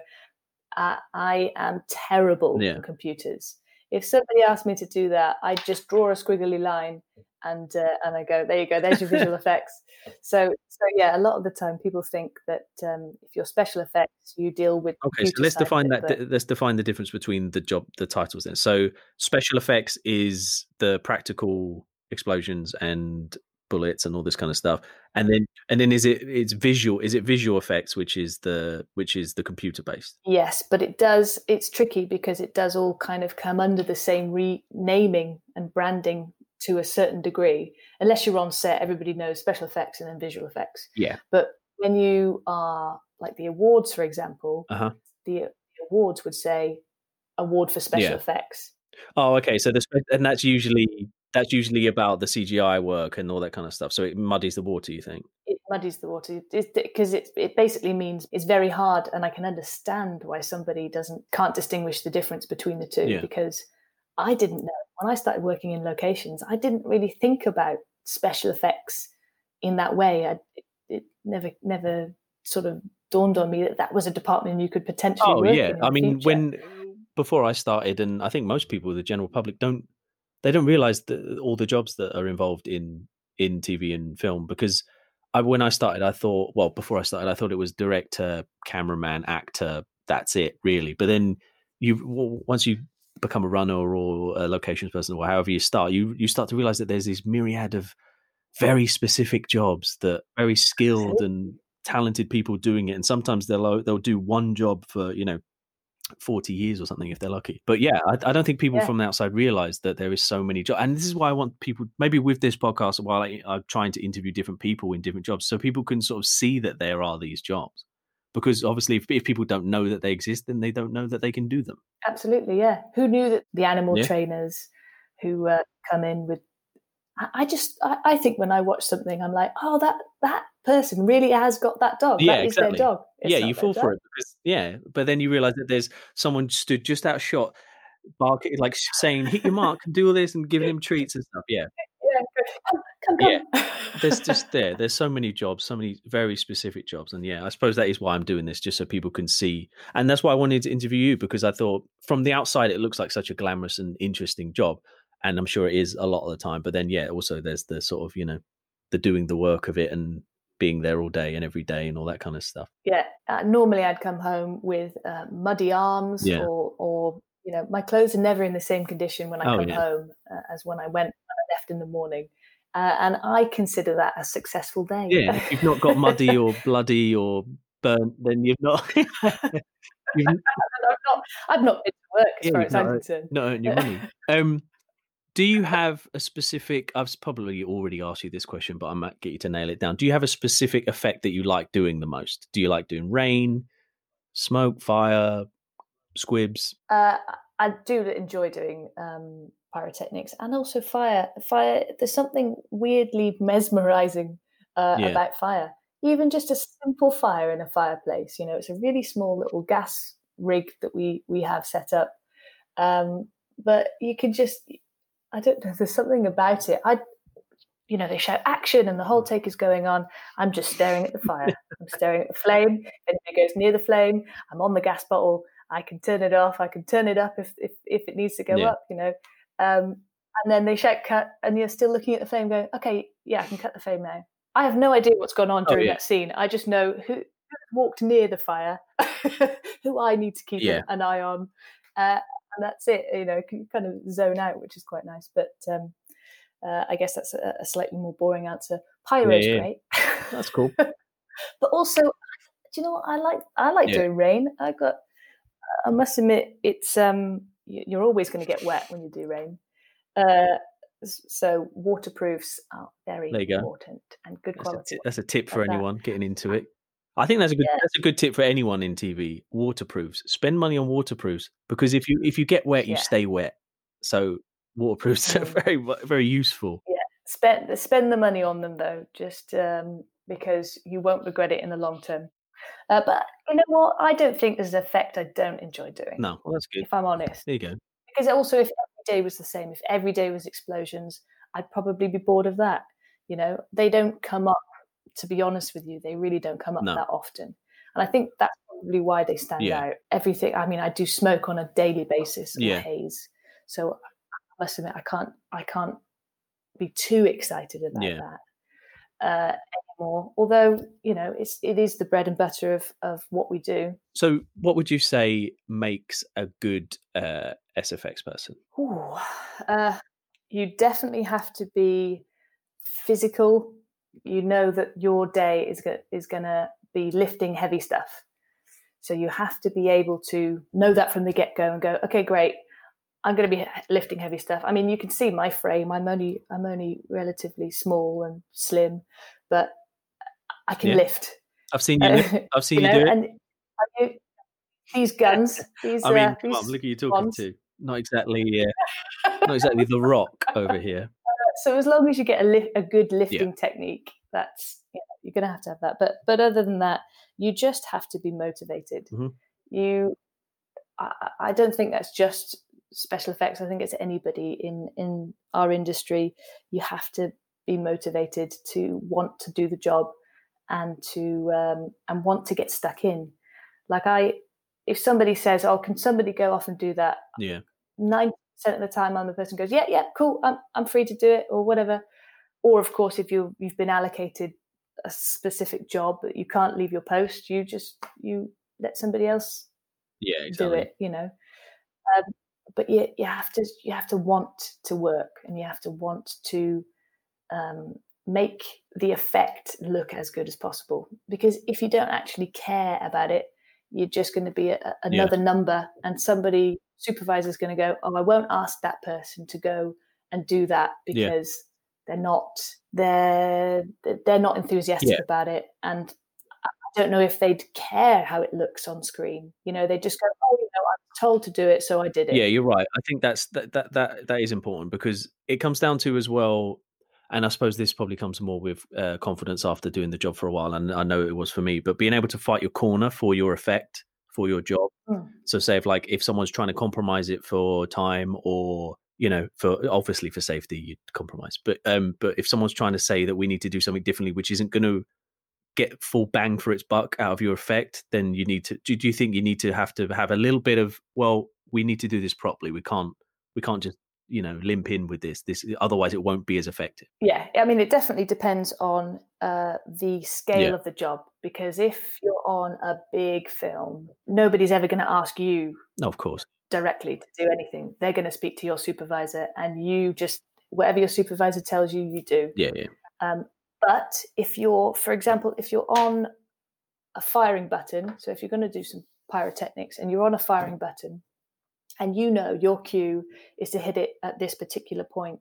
I, "I am terrible Yeah. at computers. If somebody asked me to do that, I'd just draw a squiggly line and uh, and I go, there you go, there's your visual effects. So so yeah, a lot of the time people think that um, if you're special effects, you deal with Okay, so let's define that. but- Let's define the difference between the job, the titles. Then, so special effects is the practical explosions and bullets and all this kind of stuff, and then and then is it it's visual? Is it visual effects, which is the which is the computer based? Yes, but it does. It's tricky because it does all kind of come under the same renaming and branding to a certain degree. Unless you're on set, everybody knows special effects and then visual effects. Yeah. But when you are like the awards, for example, Uh huh. the, the awards would say award for special Yeah. effects. Oh, okay. So the and that's usually that's usually about the CGI work and all that kind of stuff. So it muddies the water. You think? It muddies the water because it, it basically means it's very hard, and I can understand why somebody doesn't can't distinguish the difference between the two Yeah. because I didn't know when I started working in locations. I didn't really think about special effects in that way. I, it, it never never sort of dawned on me that that was a department you could potentially Oh work yeah. I mean, future. when before I started, and I think most people, the general public, don't they don't realize that all the jobs that are involved in in TV and film because I when I started, I thought well before I started, I thought it was director, cameraman, actor. That's it, really. But then you once you become a runner or a locations person or however you start, you you start to realize that there's this myriad of very specific jobs that very skilled and talented people doing it and sometimes they'll uh, they'll do one job for you know 40 years or something if they're lucky. But yeah i, I don't think people Yeah. from the outside realize that there is so many jobs and this is why i want people maybe with this podcast while I, i'm trying to interview different people in different jobs so people can sort of see that there are these jobs because obviously if, if people don't know that they exist then they don't know that they can do them Absolutely, yeah. Who knew that the animal Yeah. trainers who uh, come in with? I, I just, I, I think when I watch something, I'm like, oh, that that person really has got that dog. Yeah, that is exactly. their dog. It's yeah you fall for it because yeah but then you realize that there's someone stood just out shot barking like saying hit your mark and do all this and giving him treats and stuff Yeah, come, come. Yeah. there's just there there's so many jobs so many very specific jobs and yeah i suppose that is why i'm doing this just so people can see and that's why i wanted to interview you because i thought from the outside it looks like such a glamorous and interesting job and i'm sure it is a lot of the time but then yeah also there's the sort of you know the doing the work of it and being there all day and every day and all that kind of stuff yeah. Uh, normally, I'd come home with uh, muddy arms, Yeah. or, or you know, my clothes are never in the same condition when I Oh, come yeah. home uh, as when I went when I left in the morning. Uh, and I consider that a successful day. Yeah, if you've not got muddy or bloody or burnt, then you've not you've I've not, I've not been to work as Yeah, far as I'm concerned. not earned your money. Um, do you have a specific? I've probably already asked you this question, but I might get you to nail it down. Do you have a specific effect that you like doing the most? Do you like doing rain, smoke, fire, squibs? Uh, I do enjoy doing um, pyrotechnics and also fire. Fire. There's something weirdly mesmerizing uh, Yeah. about fire. Even just a simple fire in a fireplace. You know, it's a really small little gas rig that we we have set up. Um, but you can just, I don't know. There's something about it. I, you know, they shout action and the whole take is going on. I'm just staring at the fire. I'm staring at the flame. It goes near the flame, I'm on the gas bottle. I can turn it off. I can turn it up if if, if it needs to go Yeah. up. You know, um, and then they shout cut, and you're still looking at the flame, going, "Okay, yeah, I can cut the flame now." I have no idea what's gone on Oh, during yeah. that scene. I just know who, walked near the fire, who I need to keep Yeah. an, eye on, uh, and that's it. You know, can kind of zone out, which is quite nice. But um, uh, I guess that's a, a slightly more boring answer. Pyro's yeah. great. That's cool. but also, do you know what I like? I like doing rain. I got. I must admit, it's um, you're always going to get wet when you do rain. Uh, so waterproofs are very important and good That's a, quality. ti- that's a tip for Like that. anyone getting into it. I think that's a good Yeah. that's a good tip for anyone in TV. Waterproofs. Spend money on waterproofs because if you if you get wet, you Yeah. stay wet. So waterproofs are Mm. very very useful. Yeah, Spend spend the money on them though, just um, because you won't regret it in the long term. Uh, but you know what? I don't think there's an effect I don't enjoy doing. No, well, that's good. If I'm honest, There you go. because also if every day was the same, if every day was explosions, I'd probably be bored of that. You know, they don't come up. To be honest with you, they really don't come up No. that often, and I think that's probably why they stand Yeah. out. Everything. I mean, I do smoke on a daily basis Yeah. haze, so I must admit I can't. I can't be too excited about Yeah. that uh, anymore. Although you know, it's it is the bread and butter of of what we do. So, what would you say makes a good uh, SFX person? Ooh, uh, you definitely have to be physical. You know that your day is go- is going to be lifting heavy stuff, so you have to be able to know that from the get go and go, okay, great. I'm going to be lifting heavy stuff. I mean, you can see my frame. I'm only I'm only relatively small and slim, but I can Yeah. lift. I've seen you. lift- Uh, I've seen you you, know, do it. and these guns, these. I mean, uh, come on, look at you're talking ones. to. Not exactly. Uh, not exactly the Rock over here. so as long as you get a, li- a good lifting technique that's you know, you're going to have to have that but but other than that you just have to be motivated Mhm. you I, I I don't think that's just special effects i think it's anybody in in our industry you have to be motivated to want to do the job and to um, and want to get stuck in like i if somebody says oh can somebody go off and do that Yeah. 90% of the time I'm the person who goes, yeah, yeah, cool, I'm, I'm free to do it or whatever. Or of course, if you you've been allocated a specific job that you can't leave your post, you just you let somebody else Yeah. do it, you know. Um, but you you have to you have to want to work and you have to want to um, make the effect look as good as possible. Because if you don't actually care about it, you're just going to be a, another number, and somebody supervisor is going to go, "Oh, I won't ask that person to go and do that Yeah. because they're not they're they're not enthusiastic Yeah. about it." And I I don't know if they'd care how it looks on screen. You know, they just go, "Oh, you know, I'm told to do it, so I did it." Yeah, you're right. I think that's that that that that is important because it comes down to as well. And I suppose this probably comes more with uh, confidence after doing the job for a while, and I know it was for me. But being able to fight your corner for your effect for your job. Mm. So, say if like if someone's trying to compromise it for time or you know for obviously for safety you'd compromise but um but if someone's trying to say that we need to do something differently which isn't going to get full bang for its buck out of your effect then you need to do, do you think you need to have to have a little bit of well we need to do this properly we can't we can't just you know limp in with this this otherwise it won't be as effective Yeah, I mean, it definitely depends on uh, the scale Yeah. of the job because if you're on a big film, nobody's ever going to ask you no of course directly to do anything. They're going to speak to your supervisor, and you just whatever your supervisor tells you, you do. yeah yeah Um, but if you're, for example, if you're on a firing button, so if you're going to do some pyrotechnics and you're on a firing button, and you know your cue is to hit it at this particular point,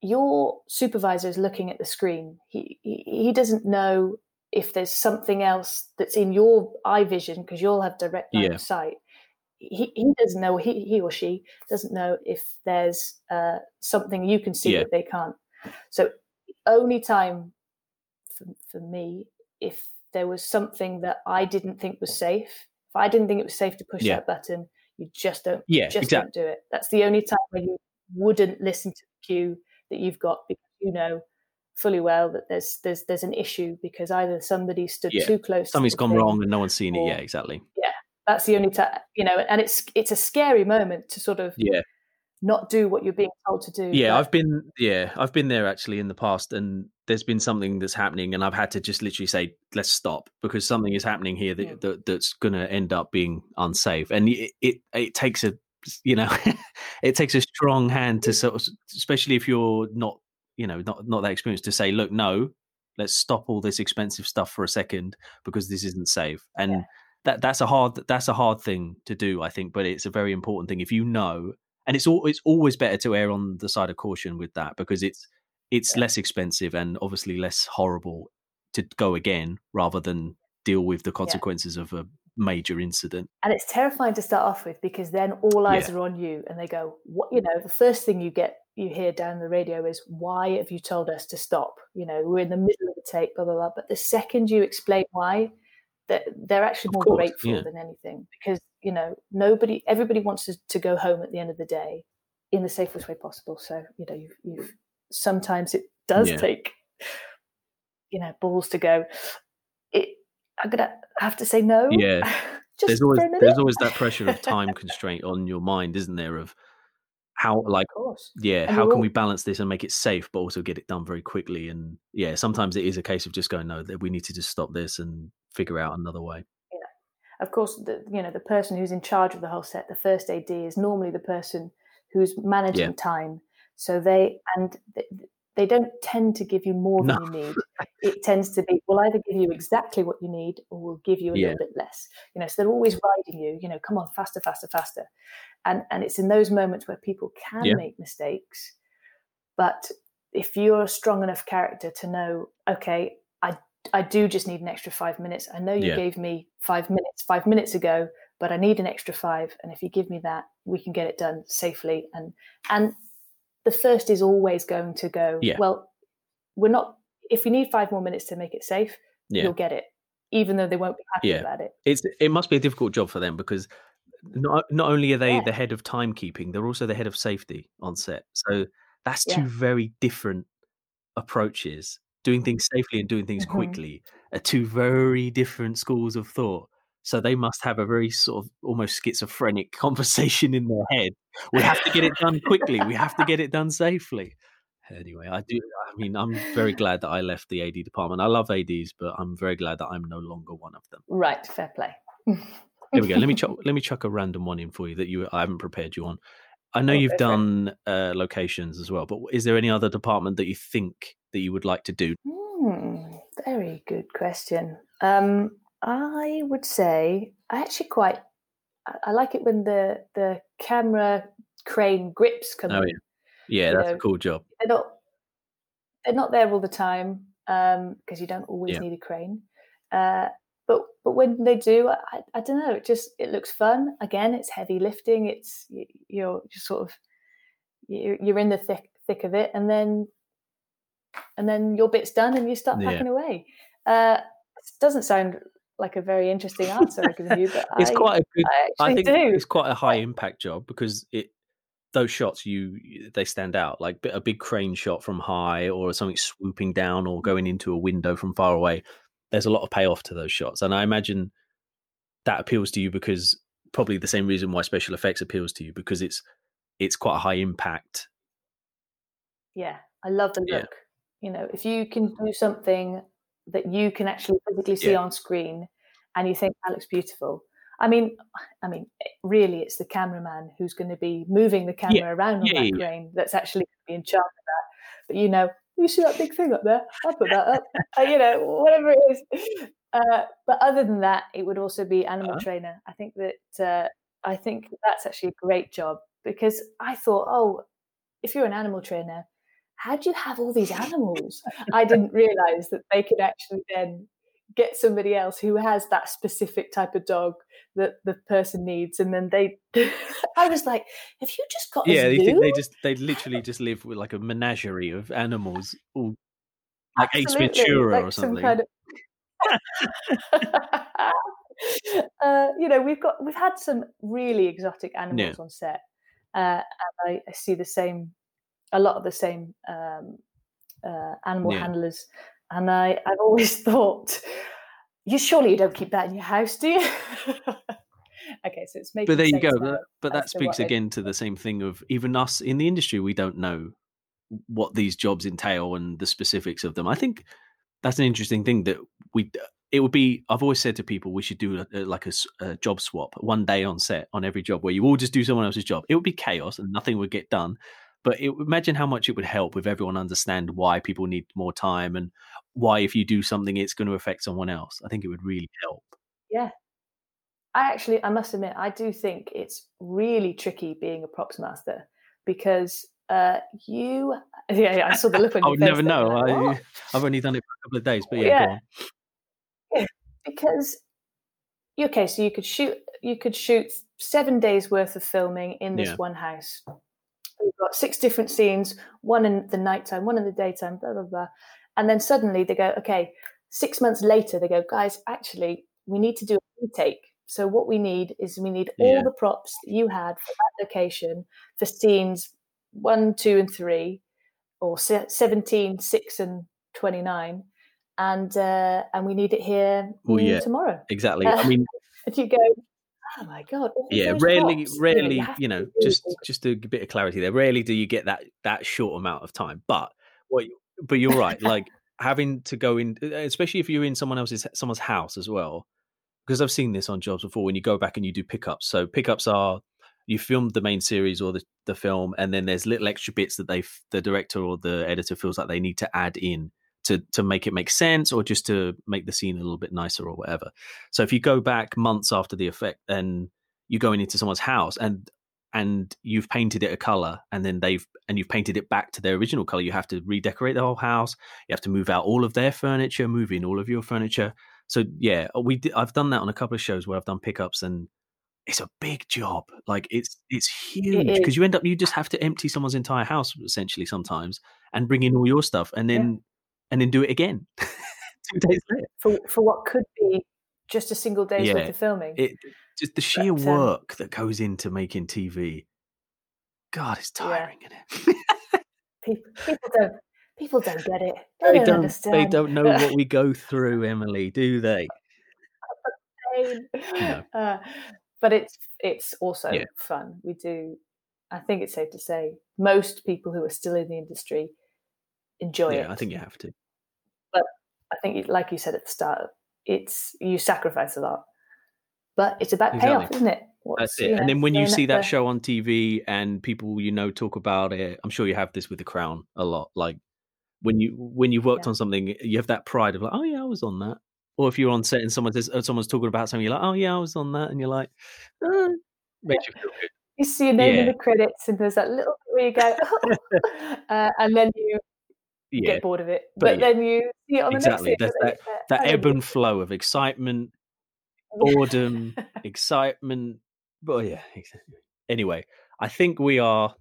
your supervisor is looking at the screen. He he, he doesn't know if there's something else that's in your eye vision because you'll have direct line Yeah. of sight. He, he doesn't know he, he or she doesn't know if there's uh, something you can see Yeah. that they can't. So only time for, for me if there was something that I didn't think was safe. If I didn't think it was safe to push Yeah. that button, you just don't yeah just exactly don't do it. That's the only time when you wouldn't listen to the cue that you've got because you know fully well that there's there's there's an issue because either somebody stood Yeah. too close. to something's the gone thing. wrong and no one's seen it yeah exactly Yeah, That's the only time you know, and it's it's a scary moment to sort of yeah not do what you're being told to do. Yeah, but- I've been yeah, I've been there actually in the past and there's been something that's happening and I've had to just literally say let's stop because something is happening here that, Mm. that that's going to end up being unsafe and it, it it takes a you know it takes a strong hand to sort of especially if you're not you know not not that experienced to say look no let's stop all this expensive stuff for a second because this isn't safe and Yeah. that that's a hard that's a hard thing to do I think but it's a very important thing if you know and it's all it's always better to err on the side of caution with that because it's it's Yeah. less expensive and obviously less horrible to go again rather than deal with the consequences of a major incident. and it's terrifying to start off with because then all eyes are on you and they go what you know the first thing you get you hear down the radio is why have you told us to stop you know we're in the middle of the tape blah blah blah but the second you explain why that they're actually more course, grateful yeah. than anything because you know nobody everybody wants to, to go home at the end of the day in the safest way possible so you know you've, you've sometimes it does Yeah. take you know balls to go it i'm gonna have to say no Yeah. just there's always for a minute there's always that pressure of time constraint on your mind, isn't there? Of how like of course yeah, And how can all- we balance this and make it safe, but also get it done very quickly? And yeah, sometimes it is a case of just going, no, that we need to just stop this and figure out another way. of course the you know the person who's in charge of the whole set the first ad is normally the person who's managing time so they and they don't tend to give you more than No. you need it tends to be we'll either give you exactly what you need or we'll give you a Yeah. little bit less you know so they're always riding you you know come on faster faster faster and and it's in those moments where people can Yeah. make mistakes but if you're a strong enough character to know okay i i do just need an extra five minutes i know you Yeah. gave me five minutes five minutes ago but i need an extra five and if you give me that we can get it done safely and and the first is always going to go Yeah. well we're not if we need five more minutes to make it safe Yeah. you'll get it even though they won't be happy Yeah. about it it's it must be a difficult job for them because not not only are they the head of timekeeping, they're also the head of safety on set. So that's two very different approaches. Doing things safely and doing things Mhm. quickly are two very different schools of thought. So they must have a very sort of almost schizophrenic conversation in their head. We have to get it done quickly. We have to get it done safely. Anyway, I do. I mean, I'm very glad that I left the AD department. I love ADs, but I'm very glad that I'm no longer one of them. right fair play Here we go. Let me chuck, let me chuck a random one in for you that you I haven't prepared you on. I know Oh, you've go for it. done uh, locations as well, but is there any other department that you think that you would like to do? Hmm, very good question. Um, I would say I actually quite I, like it when the the camera crane grips come Oh, yeah. Yeah, that's a cool job. They're not they're not there all the time because you don't always Yeah. need a crane. Uh, but but when they do, I, I don't know. It just it looks fun. Again, it's heavy lifting. It's you're just sort of you're, you're in the thick thick of it, and then and then your bit's done, and you start packing yeah. away. Uh, it doesn't sound like a very interesting answer I give you, but it's I, quite a good. I, I think do. it's quite a high impact job because it those shots you they stand out like a big crane shot from high or something swooping down or going mm. into a window from far away there's a lot of payoff to those shots. And I imagine that appeals to you because probably the same reason why special effects appeals to you because it's it's quite a high impact. Yeah, I love the look. Yeah. You know, if you can do something that you can actually physically see yeah. on screen and you think that looks beautiful. I mean, I mean, really, it's the cameraman who's going to be moving the camera yeah. around on that crane that's actually going to be in charge of that. But you know, you see that big thing up there? I'll put that up. uh, you know, whatever it is. Uh, but other than that, it would also be animal uh-huh. trainer. I think that uh, I think that's actually a great job because I thought, oh, if you're an animal trainer, how do you have all these animals? I didn't realize that they could actually then get somebody else who has that specific type of dog that the person needs and then they i was like have you just got yeah they think they just they literally just live with like a menagerie of animals all like Absolutely. ace ventura like or something kind of... uh, you know we've got we've had some really exotic animals yeah. on set uh, and I, I, see the same a lot of the same um, uh, animal yeah. handlers and I, I've always thought, you surely you don't keep that in your house, do you? okay, so it's making. But there you go. But, but that speaks again to the same thing of even us in the industry. We don't know what these jobs entail and the specifics of them. I think that's an interesting thing that we. It would be. I've always said to people we should do a, a, like a, a job swap one day on set on every job where you all just do someone else's job. It would be chaos and nothing would get done. But it, imagine how much it would help if everyone understand why people need more time and why if you do something it's going to affect someone else. I think it would really help. Yeah. I actually I must admit I do think it's really tricky being a props master because uh, you yeah, yeah I saw the look on your I would never know. Like, I, have only done it for a couple of days, but yeah, yeah. because okay, so you could shoot you could shoot seven days worth of filming in this yeah. one house You've got six different scenes, one in the nighttime, one in the daytime, blah, blah, blah. And then suddenly they go, okay, six months later, they go, guys, actually, we need to do a retake. So what we need is we need all yeah. the props that you had for that location for scenes one, two, and three, or 17, 6, and 29. And uh, and we need it here well, yeah, tomorrow. Exactly. I mean, and you go, oh my god yeah rarely rarely you, you know just just a bit of clarity there rarely do you get that that short amount of time but what but you're right like having to go in especially if you're in someone else's someone's house as well because i've seen this on jobs before when you go back and you do pickups so pickups are you filmed the main series or the, the film and then there's little extra bits that they the director or the editor feels like they need to add in to to make it make sense or just to make the scene a little bit nicer or whatever. So if you go back months after the effect and you're going into someone's house and and you've painted it a color and then they've and you've painted it back to their original color. You have to redecorate the whole house. You have to move out all of their furniture move in all of your furniture. So yeah uh, we i've done that on a couple of shows where i've done pickups and it's a big job. Like it's it's huge because it you end up you just have to empty someone's entire house essentially sometimes and bring in all your stuff and then yeah and then do it again two days later for for what could be just a single day's yeah, worth of filming. It just the sheer but, um, work that goes into making TV. God, it's tiring, yeah. isn't it? people, people don't people don't get it. They, they don't, don't, understand. They don't know what we go through, Emily, do they? no. Uh, but it's it's also yeah. fun. We do. I think it's safe to say most people who are still in the industry enjoy yeah, it. I think you have to. But I think, like you said at the start, it's you sacrifice a lot, but it's about exactly. payoff, isn't it? What's, That's it. and then when you see that show on TV and people you know talk about it, I'm sure you have this with The Crown a lot. Like when you when you've worked yeah. on something, you have that pride of like, oh yeah, I was on that. Or if you're on set and someone says, uh, someone's talking about something, you're like, oh yeah, I was on that, and you're like, oh, makes you feel good. You see your name yeah. in the credits, and there's that little where you go, oh. uh, and then you yeah. get bored of it. But, but yeah. then you see it on exactly. the next that, that, that ebb and flow of excitement, boredom, excitement. But yeah, anyway, I think we are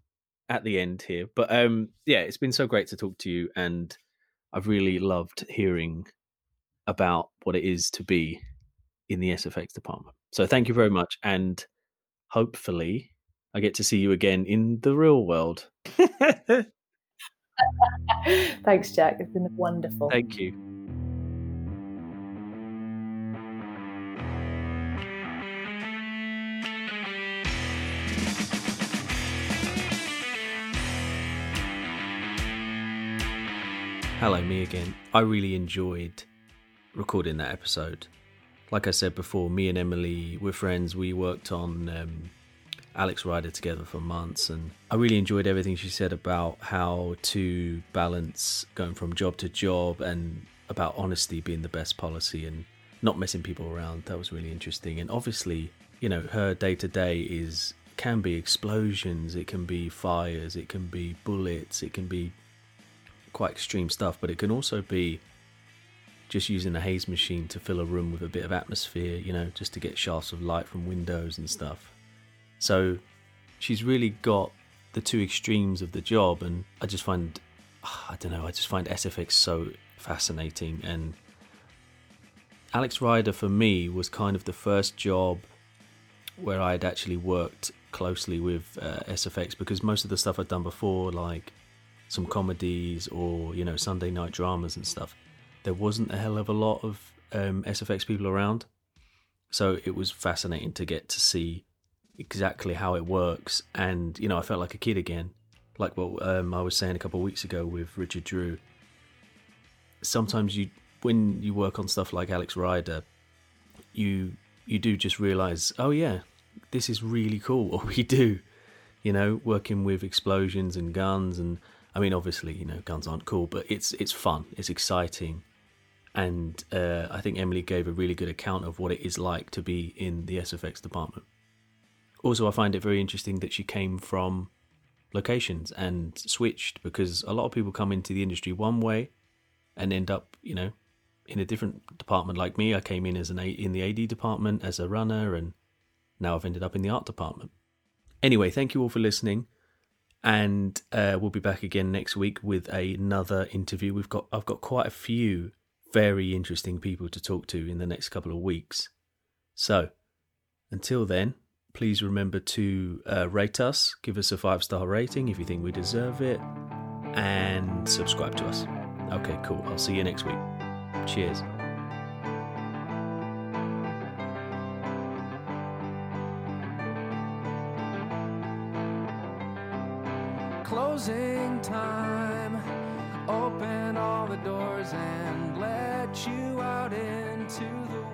at the end here. But um, yeah, it's been so great to talk to you, and I've really loved hearing about what it is to be in the SFX department. So thank you very much, and hopefully, I get to see you again in the real world. Thanks, Jack. It's been wonderful. Thank you. Hello, me again. I really enjoyed recording that episode. Like I said before, me and Emily, we're friends. We worked on um, Alex Rider together for months, and I really enjoyed everything she said about how to balance going from job to job and about honesty being the best policy and not messing people around. That was really interesting. And obviously, you know, her day to day is can be explosions, it can be fires, it can be bullets, it can be quite extreme stuff, but it can also be just using a haze machine to fill a room with a bit of atmosphere, you know, just to get shafts of light from windows and stuff. So she's really got the two extremes of the job, and I just find, I don't know, I just find SFX so fascinating. And Alex Rider for me was kind of the first job where I had actually worked closely with uh, SFX because most of the stuff I'd done before, like some comedies or you know Sunday night dramas and stuff, there wasn't a hell of a lot of um, SFX people around. So it was fascinating to get to see exactly how it works. And, you know, I felt like a kid again. Like what um, I was saying a couple of weeks ago with Richard Drew. Sometimes you, when you work on stuff like Alex Rider, you you do just realize, oh yeah, this is really cool what we do. You know, working with explosions and guns, and I mean, obviously, you know, guns aren't cool, but it's it's fun, it's exciting, and uh, I think Emily gave a really good account of what it is like to be in the SFX department also, I find it very interesting that she came from locations and switched because a lot of people come into the industry one way and end up, you know, in a different department. Like me, I came in as an a- in the AD department as a runner, and now I've ended up in the art department. Anyway, thank you all for listening, and uh, we'll be back again next week with another interview. We've got I've got quite a few very interesting people to talk to in the next couple of weeks. So, until then please remember to uh, rate us, give us a five star rating if you think we deserve it, and subscribe to us. Okay, cool. I'll see you next week. Cheers. Closing time. Open all the doors and let you out into the